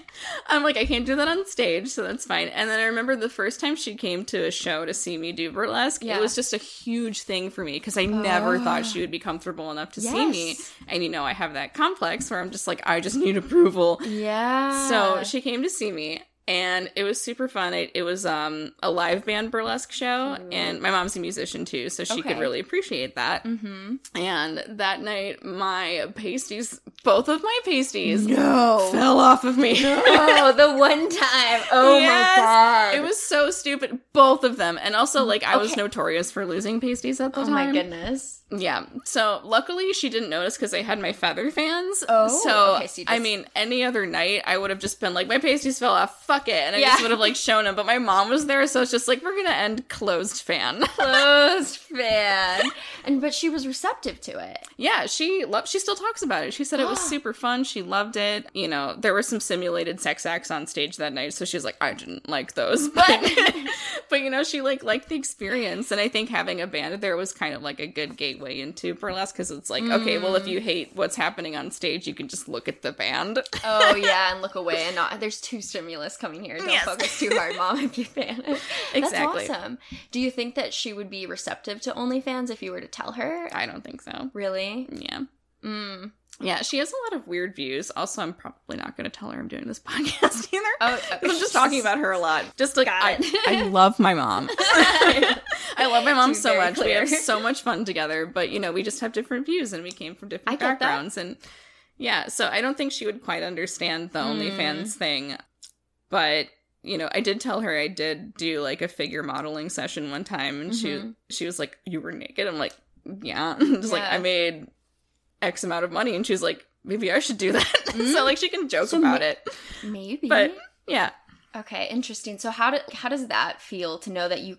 I'm like, I can't do that on stage, so that's fine. And then I remember the first time she came to a show to see me do burlesque, Yeah. it was just a huge thing for me because I never thought she oh. would be comfortable enough to see me. And you know, I have that complex where I'm just like, I just need approval. Yeah. So she came to see me and it was super fun. It, it was um a live band burlesque show and my mom's a musician too, so she could really appreciate that. Mm-hmm. And that night my pasties, both of my pasties No. fell off of me. oh, the one time. Oh Yes. my god. It was so stupid, both of them. And also like I was notorious for losing pasties at the Oh time. my goodness. Yeah. So luckily she didn't notice because I had my feather fans. Oh, so, okay, so you I mean, any other night I would have just been like, my pasties fell off. Fuck it, and I Yeah. just would have like shown him. But my mom was there, so it's just like we're gonna end closed fan. Closed fan. And but she was receptive to it. Yeah, she loved. She still talks about it. She said it was super fun. She loved it. You know, there were some simulated sex acts on stage that night, so she's like, I didn't like those, but but you know, she like liked the experience, and I think having a band there was kind of like a good gateway into burlesque because it's like, okay, well, if mm. you hate what's happening on stage, you can just look at the band. Oh yeah, and look away and not. There's two stimulus coming here. Don't Yes. focus too hard, mom. If you fan it, Exactly. That's awesome. Do you think that she would be receptive to OnlyFans if you were to tell her? I don't think so. Really? Yeah. Mm. Yeah, she has a lot of weird views. Also, I'm probably not going to tell her I'm doing this podcast either. Oh, 'Cause I'm just talking about her a lot. Just like I. I love my mom. I love my mom so much. We have so much fun together, but you know, we just have different views and we came from different I backgrounds and yeah, so I don't think she would quite understand the Hmm. OnlyFans thing. But you know, I did tell her I did do like a figure modeling session one time and Mhm. she she was like, You were naked? I'm like, Yeah. just like I made X amount of money and she's like, Maybe I should do that. Mm. so like she can joke So about ma- it. Maybe. But yeah. okay, interesting. So how do, how does that feel to know that you?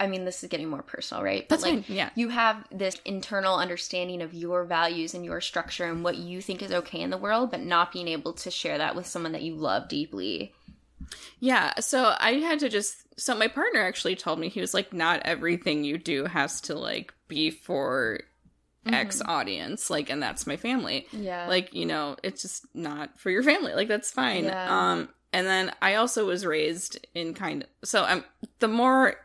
I mean, this is getting more personal, right? But That's like, fine. Yeah. you have this internal understanding of your values and your structure and what you think is okay in the world, but not being able to share that with someone that you love deeply. Yeah, so I had to just so my partner actually told me he was like not everything you do has to like be for X audience, like and that's my family. Yeah. Like, you know, it's just not for your family. Like that's fine. Yeah. Um and then I also was raised in kind of so I'm the more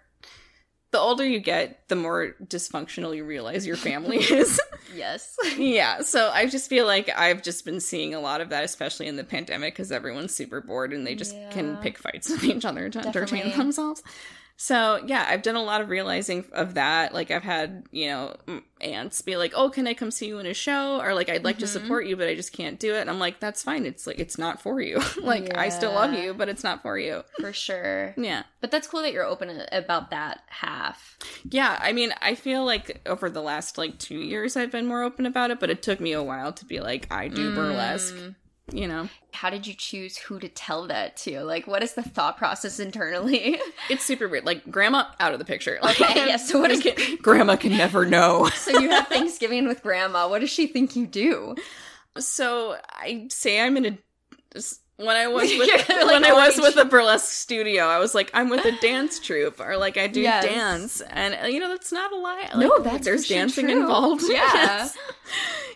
the older you get, the more dysfunctional you realize your family is. Yes. yeah, so I just feel like I've just been seeing a lot of that, especially in the pandemic, because everyone's super bored and they just can pick fights with each other to entertain themselves. So yeah, I've done a lot of realizing of that. Like I've had you know aunts be like, "Oh, can I come see you in a show?" Or like, "I'd like to Mhm. support you, but I just can't do it." And I'm like, "That's fine. It's like it's not for you. like I still love you, but it's not for you." For sure. Yeah. But that's cool that you're open about that half. Yeah, I mean, I feel like over the last like two years, I've been more open about it, but it took me a while to be like, I do burlesque, Mm. You know? How did you choose who to tell that to? Like, what is the thought process internally? It's super weird. Like, grandma out of the picture. Like, Okay, yeah, so what is- grandma can never know. so you have Thanksgiving with grandma. What does she think you do? So I say I'm in a. When I was with like, when I was with a burlesque studio, I was like, I'm with a dance troupe, or like I do Yes. dance, and uh, you know that's not a lie. No, Like, that's there's dancing true. involved. Yeah. Yes.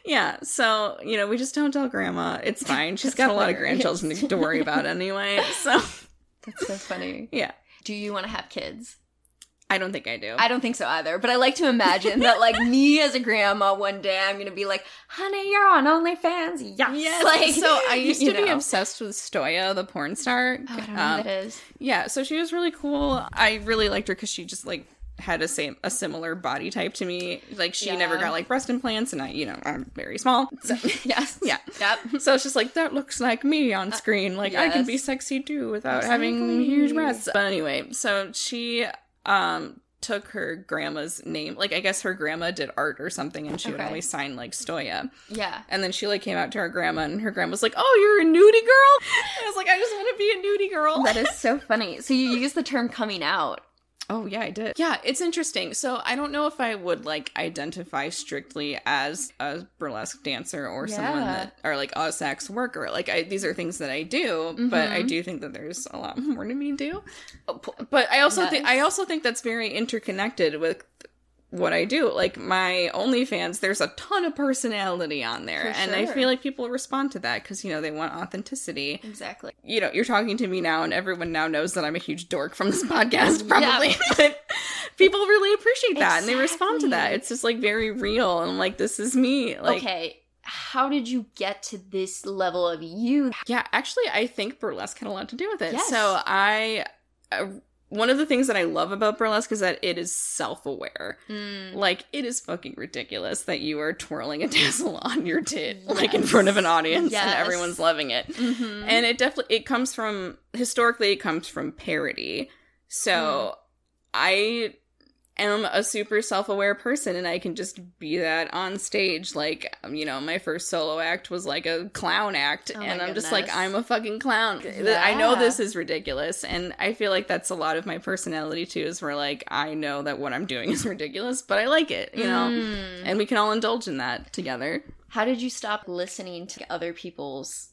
yeah. So you know, we just don't tell grandma. It's fine. She's got a lot of grandchildren to worry about anyway. So That's so funny. yeah, Do you want to have kids? I don't think I do. I don't think so either, but I like to imagine that, like, me as a grandma, one day I'm gonna be like, honey, you're on OnlyFans. Yes. Yes. Like, so I used to be obsessed with Stoya, the porn star. Oh, I don't know Um, what it is. Yeah, so she was really cool. I really liked her because she just like had a same a similar body type to me. Like she Yeah. never got like breast implants, and I, you know, I'm very small. So, Yes. yeah. Yep. so it's just like that looks like me on screen. Like I can be sexy too without having huge breasts. But anyway, so she um took her grandma's name. Like I guess her grandma did art or something, and she would always sign like Stoya. Yeah. And then she like came out to her grandma, and her grandma was like, "Oh, you're a nudie girl." I was like, "I just want to be a nudie girl." That is so funny. So you use the term coming out. Oh yeah, I did. Yeah, it's interesting. So I don't know if I would like identify strictly as a burlesque dancer or someone that or like a sex worker. Like I, these are things that I do, but I Mhm. do think that there's a lot more to me do. But I also think I also think that's very interconnected with what I do. Like my OnlyFans, there's a ton of personality on there, and I feel like people respond to that because you know they want authenticity Exactly. you know, you're talking to me now, and everyone now knows that I'm a huge dork from this podcast, probably. but people really appreciate that, and they respond to that. It's just like very real, and like this is me. Like, okay. How did you get to this level of you? yeah, actually, I think burlesque had a lot to do with it. Yes. So I. Uh, One of the things that I love about burlesque is that it is self-aware. Mm. Like it is fucking ridiculous that you are twirling a tassel on your tit, like in front of an audience, and everyone's loving it. Mhm. and it definitely it comes from historically it comes from parody so i am a super self-aware person and I can just be that on stage like um, you know my first solo act was like a clown act Oh and I'm just like. I'm a fucking clown. I know this is ridiculous and I feel like that's a lot of my personality too is where like I know that what I'm doing is ridiculous but I like it, you know. Mm. And we can all indulge in that together. How did you stop listening to other people's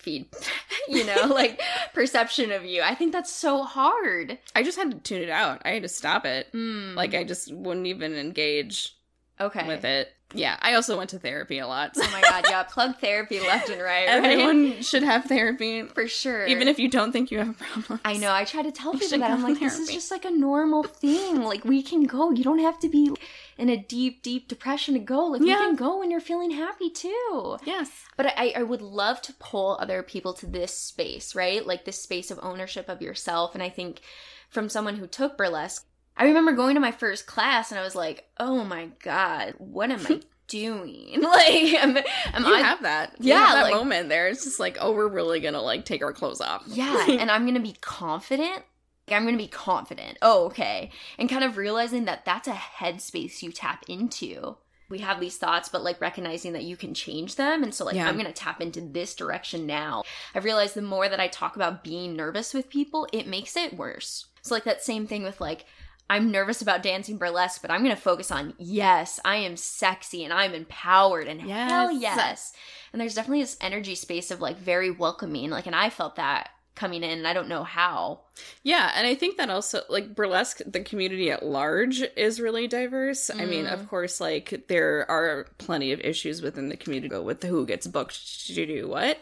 feed, you know, like perception of you? I think that's so hard. I just had to tune it out. I had to stop it. Mm. Like I just wouldn't even engage okay. with it. Yeah, I also went to therapy a lot. Oh my god, yeah, plug therapy left and right. right? Everyone should have therapy, for sure. even if you don't think you have problems. I know. I try to tell You people that I'm like, to this is just like a normal thing. Like we can go. You don't have to be in a deep, deep depression to go. Like Yeah. we can go when you're feeling happy too. Yes. But I, I would love to pull other people to this space, right? Like this space of ownership of yourself. And I think from someone who took burlesque, I remember going to my first class and I was like, oh my God, what am I doing? Like, am, am You I have that. Yeah, You have that like- moment there. It's just like, oh, we're really gonna like take our clothes off. Yeah, and I'm gonna be confident. Like, I'm gonna be confident. Oh, okay. And kind of realizing that that's a headspace you tap into. We have these thoughts, but like recognizing that you can change them. And so, like, Yeah. I'm gonna tap into this direction now. I've realized the more that I talk about being nervous with people, it makes it worse. So, like, that same thing with like, I'm nervous about dancing burlesque, but I'm gonna focus on yes, I am sexy and I'm empowered and hell Yes. yes. And there's definitely this energy space of like very welcoming. Like, and I felt that coming in, and I don't know how. Yeah, and I think that also like burlesque, the community at large is really diverse. I mean, Mm. of course, like there are plenty of issues within the community with who gets booked to do what.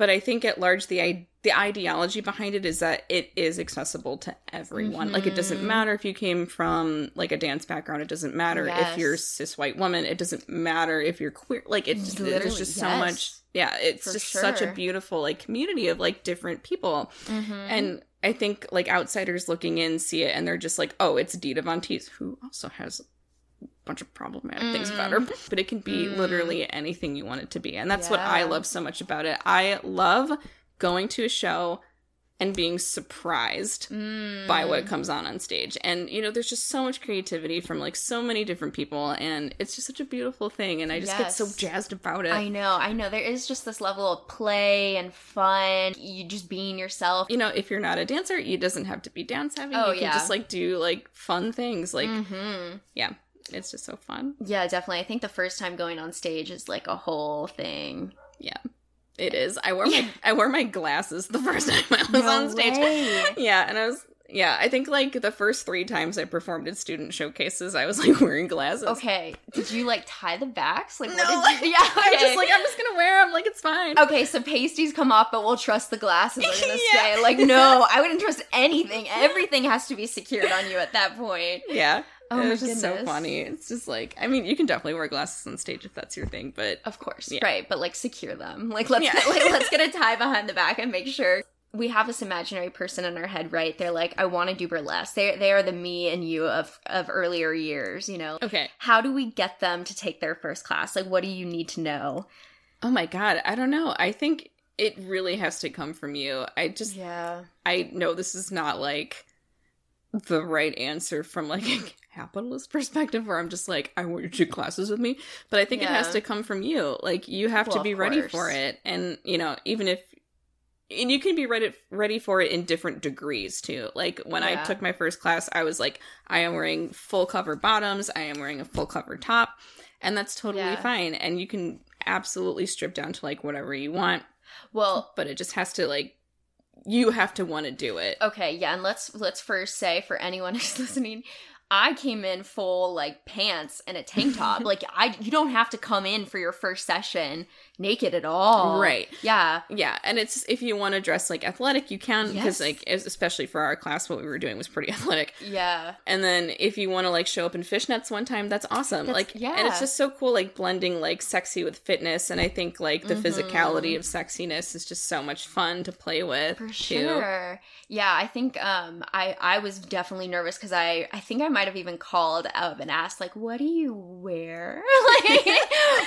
But I think at large the the ideology behind it is that it is accessible to everyone. Like it doesn't Mhm. matter if you came from like a dance background, it doesn't matter if you're a cis white woman, it doesn't matter if you're queer. Like it just, there's just so much yeah, it's For just such a beautiful like community of like different people. Mm-hmm. And I think like outsiders looking in see it and they're just like, oh, it's Dita Von Teese, who also has bunch of problematic things about her. But it can be Mm. literally anything you want it to be. And that's what I love so much about it. I love going to a show and being surprised Mm. by what comes on on stage. And you know, there's just so much creativity from like so many different people and it's just such a beautiful thing and I just get so jazzed about it. I know, I know. There is just this level of play and fun. You just being yourself. you know, if you're not a dancer, you doesn't have to be dance heavy. Oh, you can yeah. just like do like fun things. Like hmm yeah, it's just so fun. Yeah, definitely. I think the first time going on stage is like a whole thing. Yeah, it is. I wore my I wore my glasses the first time I was No on stage. way. Yeah, and I was yeah. I think like the first three times I performed at student showcases, I was like wearing glasses. Okay, did you like tie the backs? Like, No, what did you? Yeah, I'm just like I'm just gonna wear them. Like it's fine. Okay, so pasties come off, but we'll trust the glasses are gonna Yeah. stay. Like, no, I wouldn't trust anything. Everything has to be secured on you at that point. Yeah. Oh it my was just so funny. It's just like I mean, you can definitely wear glasses on stage if that's your thing, but Of course, Yeah. right? But like, secure them. Like, let's Yeah. get, like, let's get a tie behind the back and make sure we have this imaginary person in our head, right? They're like, I want to do burlesque. They they are the me and you of of earlier years. You know, okay. how do we get them to take their first class? Like, what do you need to know? Oh my god, I don't know. I think it really has to come from you. I just Yeah, I know this is not like the right answer from like a capitalist perspective where I'm just like, I want you to do classes with me. But I think it has to come from you. Like you have Well, to be ready course. for it. And you know, even if and you can be ready ready for it in different degrees too. Like when I took my first class, I was like, I am wearing full cover bottoms, I am wearing a full cover top, and that's totally Yeah. fine. And you can absolutely strip down to like whatever you want, well, but it just has to like you have to want to do it. Okay, yeah, and let's let's first say for anyone who's listening, I came in full like pants and a tank top. like I you don't have to come in for your first session naked at all. Right. Yeah. Yeah, and it's if you want to dress like athletic, you can because Yes. like especially for our class, what we were doing was pretty athletic. Yeah. And then if you want to like show up in fishnets one time, that's awesome. That's- like, yeah. and it's just so cool, like blending like sexy with fitness. And I think like the Mhm. physicality of sexiness is just so much fun to play with. For too. sure. Yeah, I think um I I was definitely nervous cuz I I think I might might have even called up and asked, like, what do you wear? like,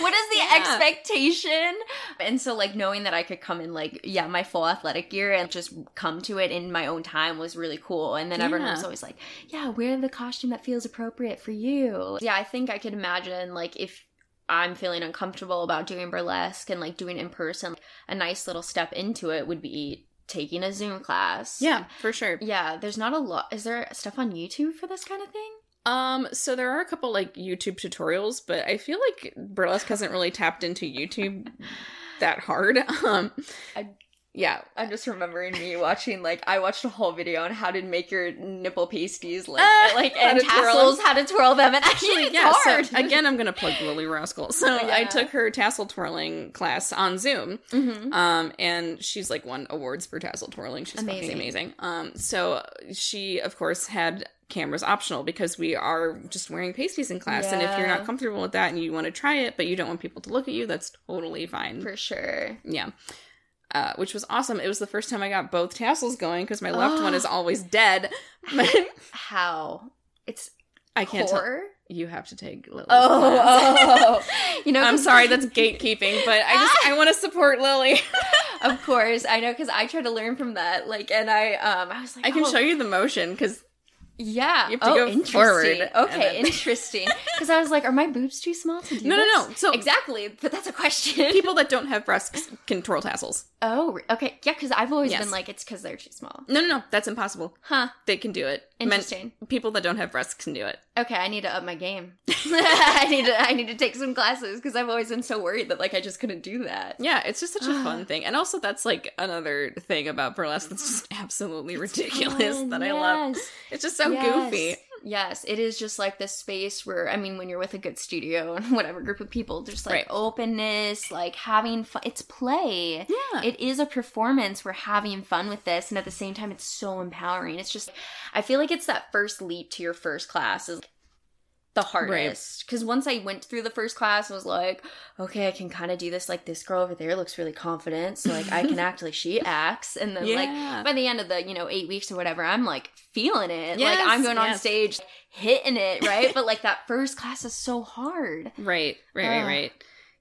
what is the Yeah. expectation? And so, like, knowing that I could come in, like, yeah, my full athletic gear and just come to it in my own time was really cool. And then everyone was always like, yeah, wear the costume that feels appropriate for you. Yeah, I think I could imagine, like, if I'm feeling uncomfortable about doing burlesque and like doing in person, a nice little step into it would be taking a Zoom class. Yeah, for sure. Yeah, there's not a lot. Is there stuff on YouTube for this kind of thing? Um, so there are a couple like YouTube tutorials, but I feel like burlesque hasn't really tapped into YouTube that hard. Um, I- yeah, I'm just remembering me watching like I watched a whole video on how to make your nipple pasties like Ah, like and tassels, how to twirl them, and actually it's yeah. hard. So again, I'm gonna plug Lily Rascal. So I took her tassel twirling class on Zoom. Mhm. Um, and she's like won awards for tassel twirling. She's Amazing. fucking amazing. Um, so she of course had cameras optional because we are just wearing pasties in class. And if you're not comfortable with that and you want to try it, but you don't want people to look at you, that's totally fine. for sure. Yeah. Uh, which was awesome. It was the first time I got both tassels going because my left one is always dead. How it's I can't tell. You have to take Lily's Oh, oh, you know. I'm sorry, that's gatekeeping, but I just I want to support Lily. of course, I know because I try to learn from that. Like, and I, um, I was like, I can oh, show you the motion because Yeah. You have to oh, go interesting. forward Okay, then- interesting. Because I was like, are my boobs too small to do no, no, this? no. So Exactly, but that's a question. people that don't have breasts can twirl tassels. oh, okay. Yeah, because I've always Yes. been like, it's because they're too small. No, no, no. That's impossible. Huh. They can do it. Men- Interesting. people that don't have breasts can do it. Okay, I need to up my game. I need to. I need to take some classes because I've always been so worried that like I just couldn't do that. Yeah, it's just such a fun thing. And also that's like another thing about burlesque that's just absolutely ridiculous Fun, that I love. It's just so Yes. goofy. Yes, it is just like this space where I mean, when you're with a good studio and whatever group of people, just like Right. openness, like having fun. It's play. Yeah. It is a performance. We're having fun with this, and at the same time, it's so empowering. It's just, I feel like it's that first leap to your first class is the hardest because once I went through the first class, I was like, okay, I can kind of do this. Like this girl over there looks really confident, so like I can act like she acts, and then Yeah. like by the end of the you know eight weeks or whatever, I'm like feeling it. like I'm going on stage hitting it right, but like that first class is so hard. Right, right, right, right.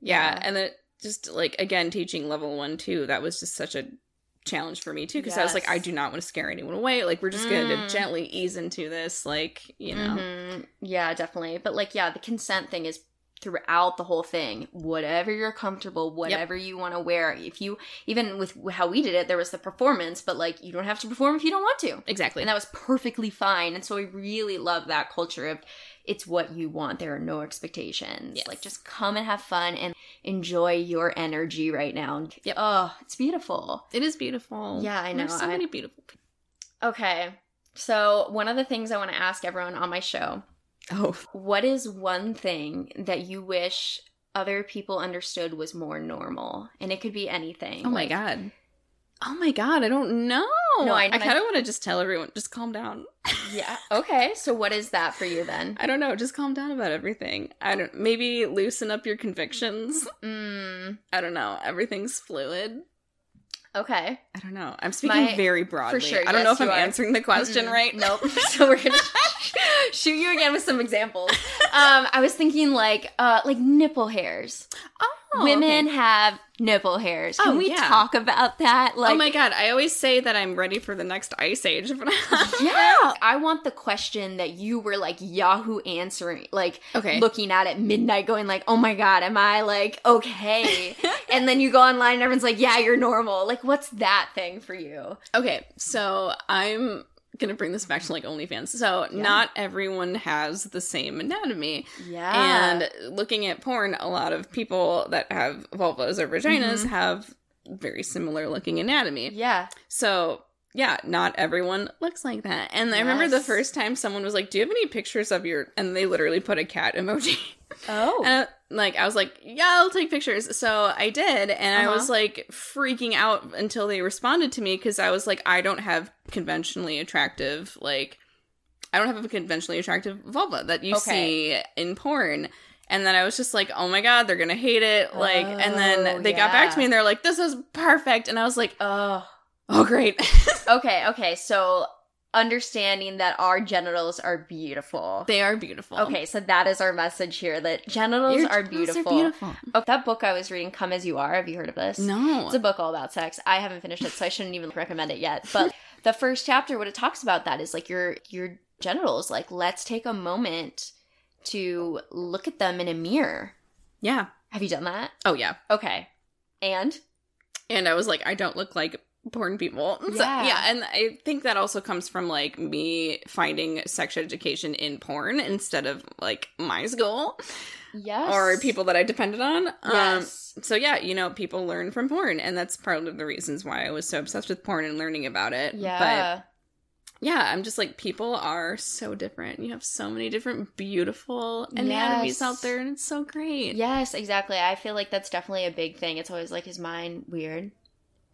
Yeah, Yeah. and then just like again teaching level one too. That was just such a challenge for me too because I was like, I do not want to scare anyone away. Like we're just going to Mm. gently ease into this. Like you know, Mhm. Yeah, definitely. But like, yeah, the consent thing is throughout the whole thing. Whatever you're comfortable, whatever you want to wear. If you even with how we did it, there was the performance, but like you don't have to perform if you don't want to. exactly. And that was perfectly fine. And so I really love that culture of it's what you want. There are no expectations. Yes. Like just come and have fun and enjoy your energy right now. Yep. Oh, it's beautiful. it is beautiful. Yeah, I There's know. so I- many beautiful. people. Okay. So one of the things I want to ask everyone on my show Oh, What is one thing that you wish other people understood was more normal? And it could be anything. oh my like- god. Oh my god, I don't know. No, I- I kind of want to just tell everyone, just calm down. Yeah. Okay. So what is that for you then? I don't know, just calm down about everything. I don't maybe loosen up your convictions. Mm, I don't know. Everything's fluid. okay. I don't know. I'm speaking My- very broadly. sure, I don't yes, know if I'm are. answering the question Mm-mm. right. Nope. so we're gonna shoot you again with some examples. Um, I was thinking like uh like nipple hairs. Oh, Oh, Women okay. have nipple hairs. Can Oh, we yeah. talk about that? Like oh my god, I always say that I'm ready for the next ice age. Yeah. I want the question that you were like Yahoo answering, like Okay. looking at at midnight, going like, "Oh my god, am I like okay?" and then you go online and everyone's like, "Yeah, you're normal." Like, what's that thing for you? Okay, so I'm gonna bring this back to like OnlyFans. So not everyone has the same anatomy. Yeah. And looking at porn, a lot of people that have vulvas or vaginas mm-hmm. have very similar looking anatomy. yeah. So yeah, not everyone looks like that. And I remember the first time someone was like, "Do you have any pictures of your?" And they literally put a cat emoji. Oh. And I, like I was like, "Yeah, I'll take pictures." So I did, and I Uh-huh. was like freaking out until they responded to me because I was like, "I don't have conventionally attractive like." I don't have a conventionally attractive vulva that you Okay. see in porn. And then I was just like, oh my god, they're gonna hate it. Like, and Oh, then they got back to me and they're like, this is perfect. And I was like, oh. oh, great. Okay. Okay. So understanding that our genitals are beautiful. They are beautiful. Okay, so that is our message here that genitals Your are genitals beautiful. beautiful. Oh, that book I was reading, Come As You Are, have you heard of this? No. It's a book all about sex. I haven't finished it, so I shouldn't even recommend it yet. But the first chapter, what it talks about that is like your your genitals. Like, let's take a moment to look at them in a mirror. Yeah. Have you done that? Oh yeah. Okay. And And I was like, I don't look like porn people. So, Yeah. yeah. And I think that also comes from like me finding sex education in porn instead of like my school yes, or people that I depended on. Yes. Um, so yeah, you know, people learn from porn, and that's part of the reasons why I was so obsessed with porn and learning about it. Yeah. But yeah, I'm just like people are so different. You have so many different beautiful anatomies Yes. out there, and it's so great. Yes, exactly. I feel like that's definitely a big thing. It's always like, is mine weird?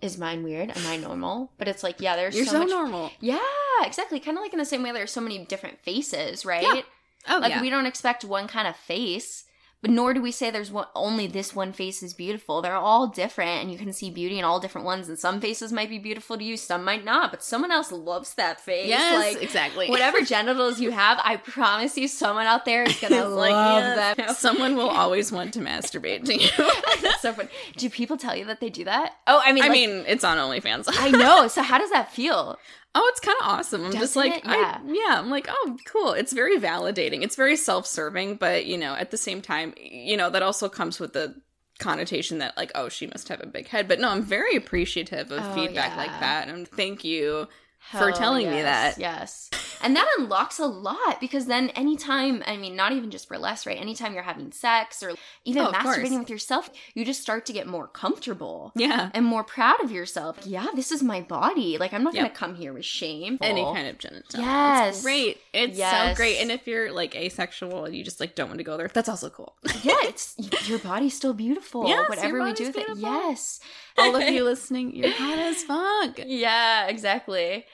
Is mine weird? Am I normal? But it's like, yeah, there's You're so, so, much. normal. Yeah, exactly. Kind of like in the same way there's so many different faces, right? Yeah. Oh Like yeah. we don't expect one kind of face, but nor do we say there's one, only this one face is beautiful. They're all different, and you can see beauty in all different ones. And some faces might be beautiful to you, some might not. But someone else loves that face. yes, like exactly. whatever genitals you have, I promise you, someone out there is gonna like, love yes, them. Someone will always want to masturbate to you. That's so funny. Do people tell you that they do that? Oh, I mean, I like- mean, it's on OnlyFans. I know. So how does that feel? Oh, it's kind of awesome. I'm just Doesn't like, it? I, Yeah. yeah, I'm like, oh, cool. It's very validating. It's very self-serving, but you know, at the same time, you know, that also comes with the connotation that like, oh, she must have a big head. But no, I'm very appreciative of Oh, feedback yeah. like that, and thank you for Hell telling me that. Yes. And that unlocks a lot because then anytime, I mean, not even just burlesque, right? Anytime you're having sex or even Oh, of course. masturbating with yourself, you just start to get more comfortable Yeah. and more proud of yourself. Yeah, this is my body. Like, I'm not Yep. going to come here with shame. Any kind of genital. Yes. It's great. It's Yes. so great. And if you're like asexual and you just like don't want to go there, that's also cool. Yeah, it's your body's still beautiful. Yes, your Whatever we do with it. beautiful. Yes. All of you listening, you're hot as fuck. Yeah, exactly.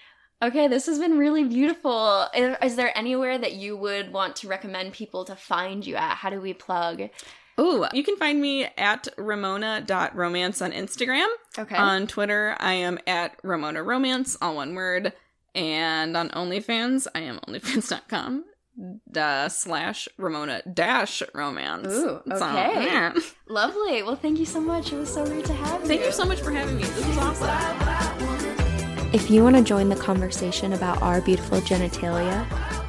Okay, this has been really beautiful. Is, is there anywhere that you would want to recommend people to find you at? How do we plug? Ooh, you can find me at ramona.romance on Instagram. Okay. On Twitter, I am at Ramona Romance, all one word. And on OnlyFans, I am onlyfans.com uh, slash Ramona dash romance. Ooh, So, okay. yeah. Lovely. Well, thank you so much. It was so great to have you. Thank you so much for having me. This was awesome. If you want to join the conversation about our beautiful genitalia,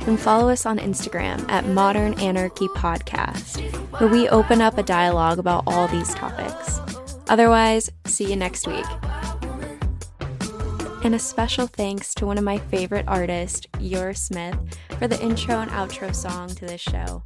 then follow us on Instagram at Modern Anarchy Podcast, where we open up a dialogue about all these topics. Otherwise, see you next week. And a special thanks to one of my favorite artists, Yor Smith, for the intro and outro song to this show.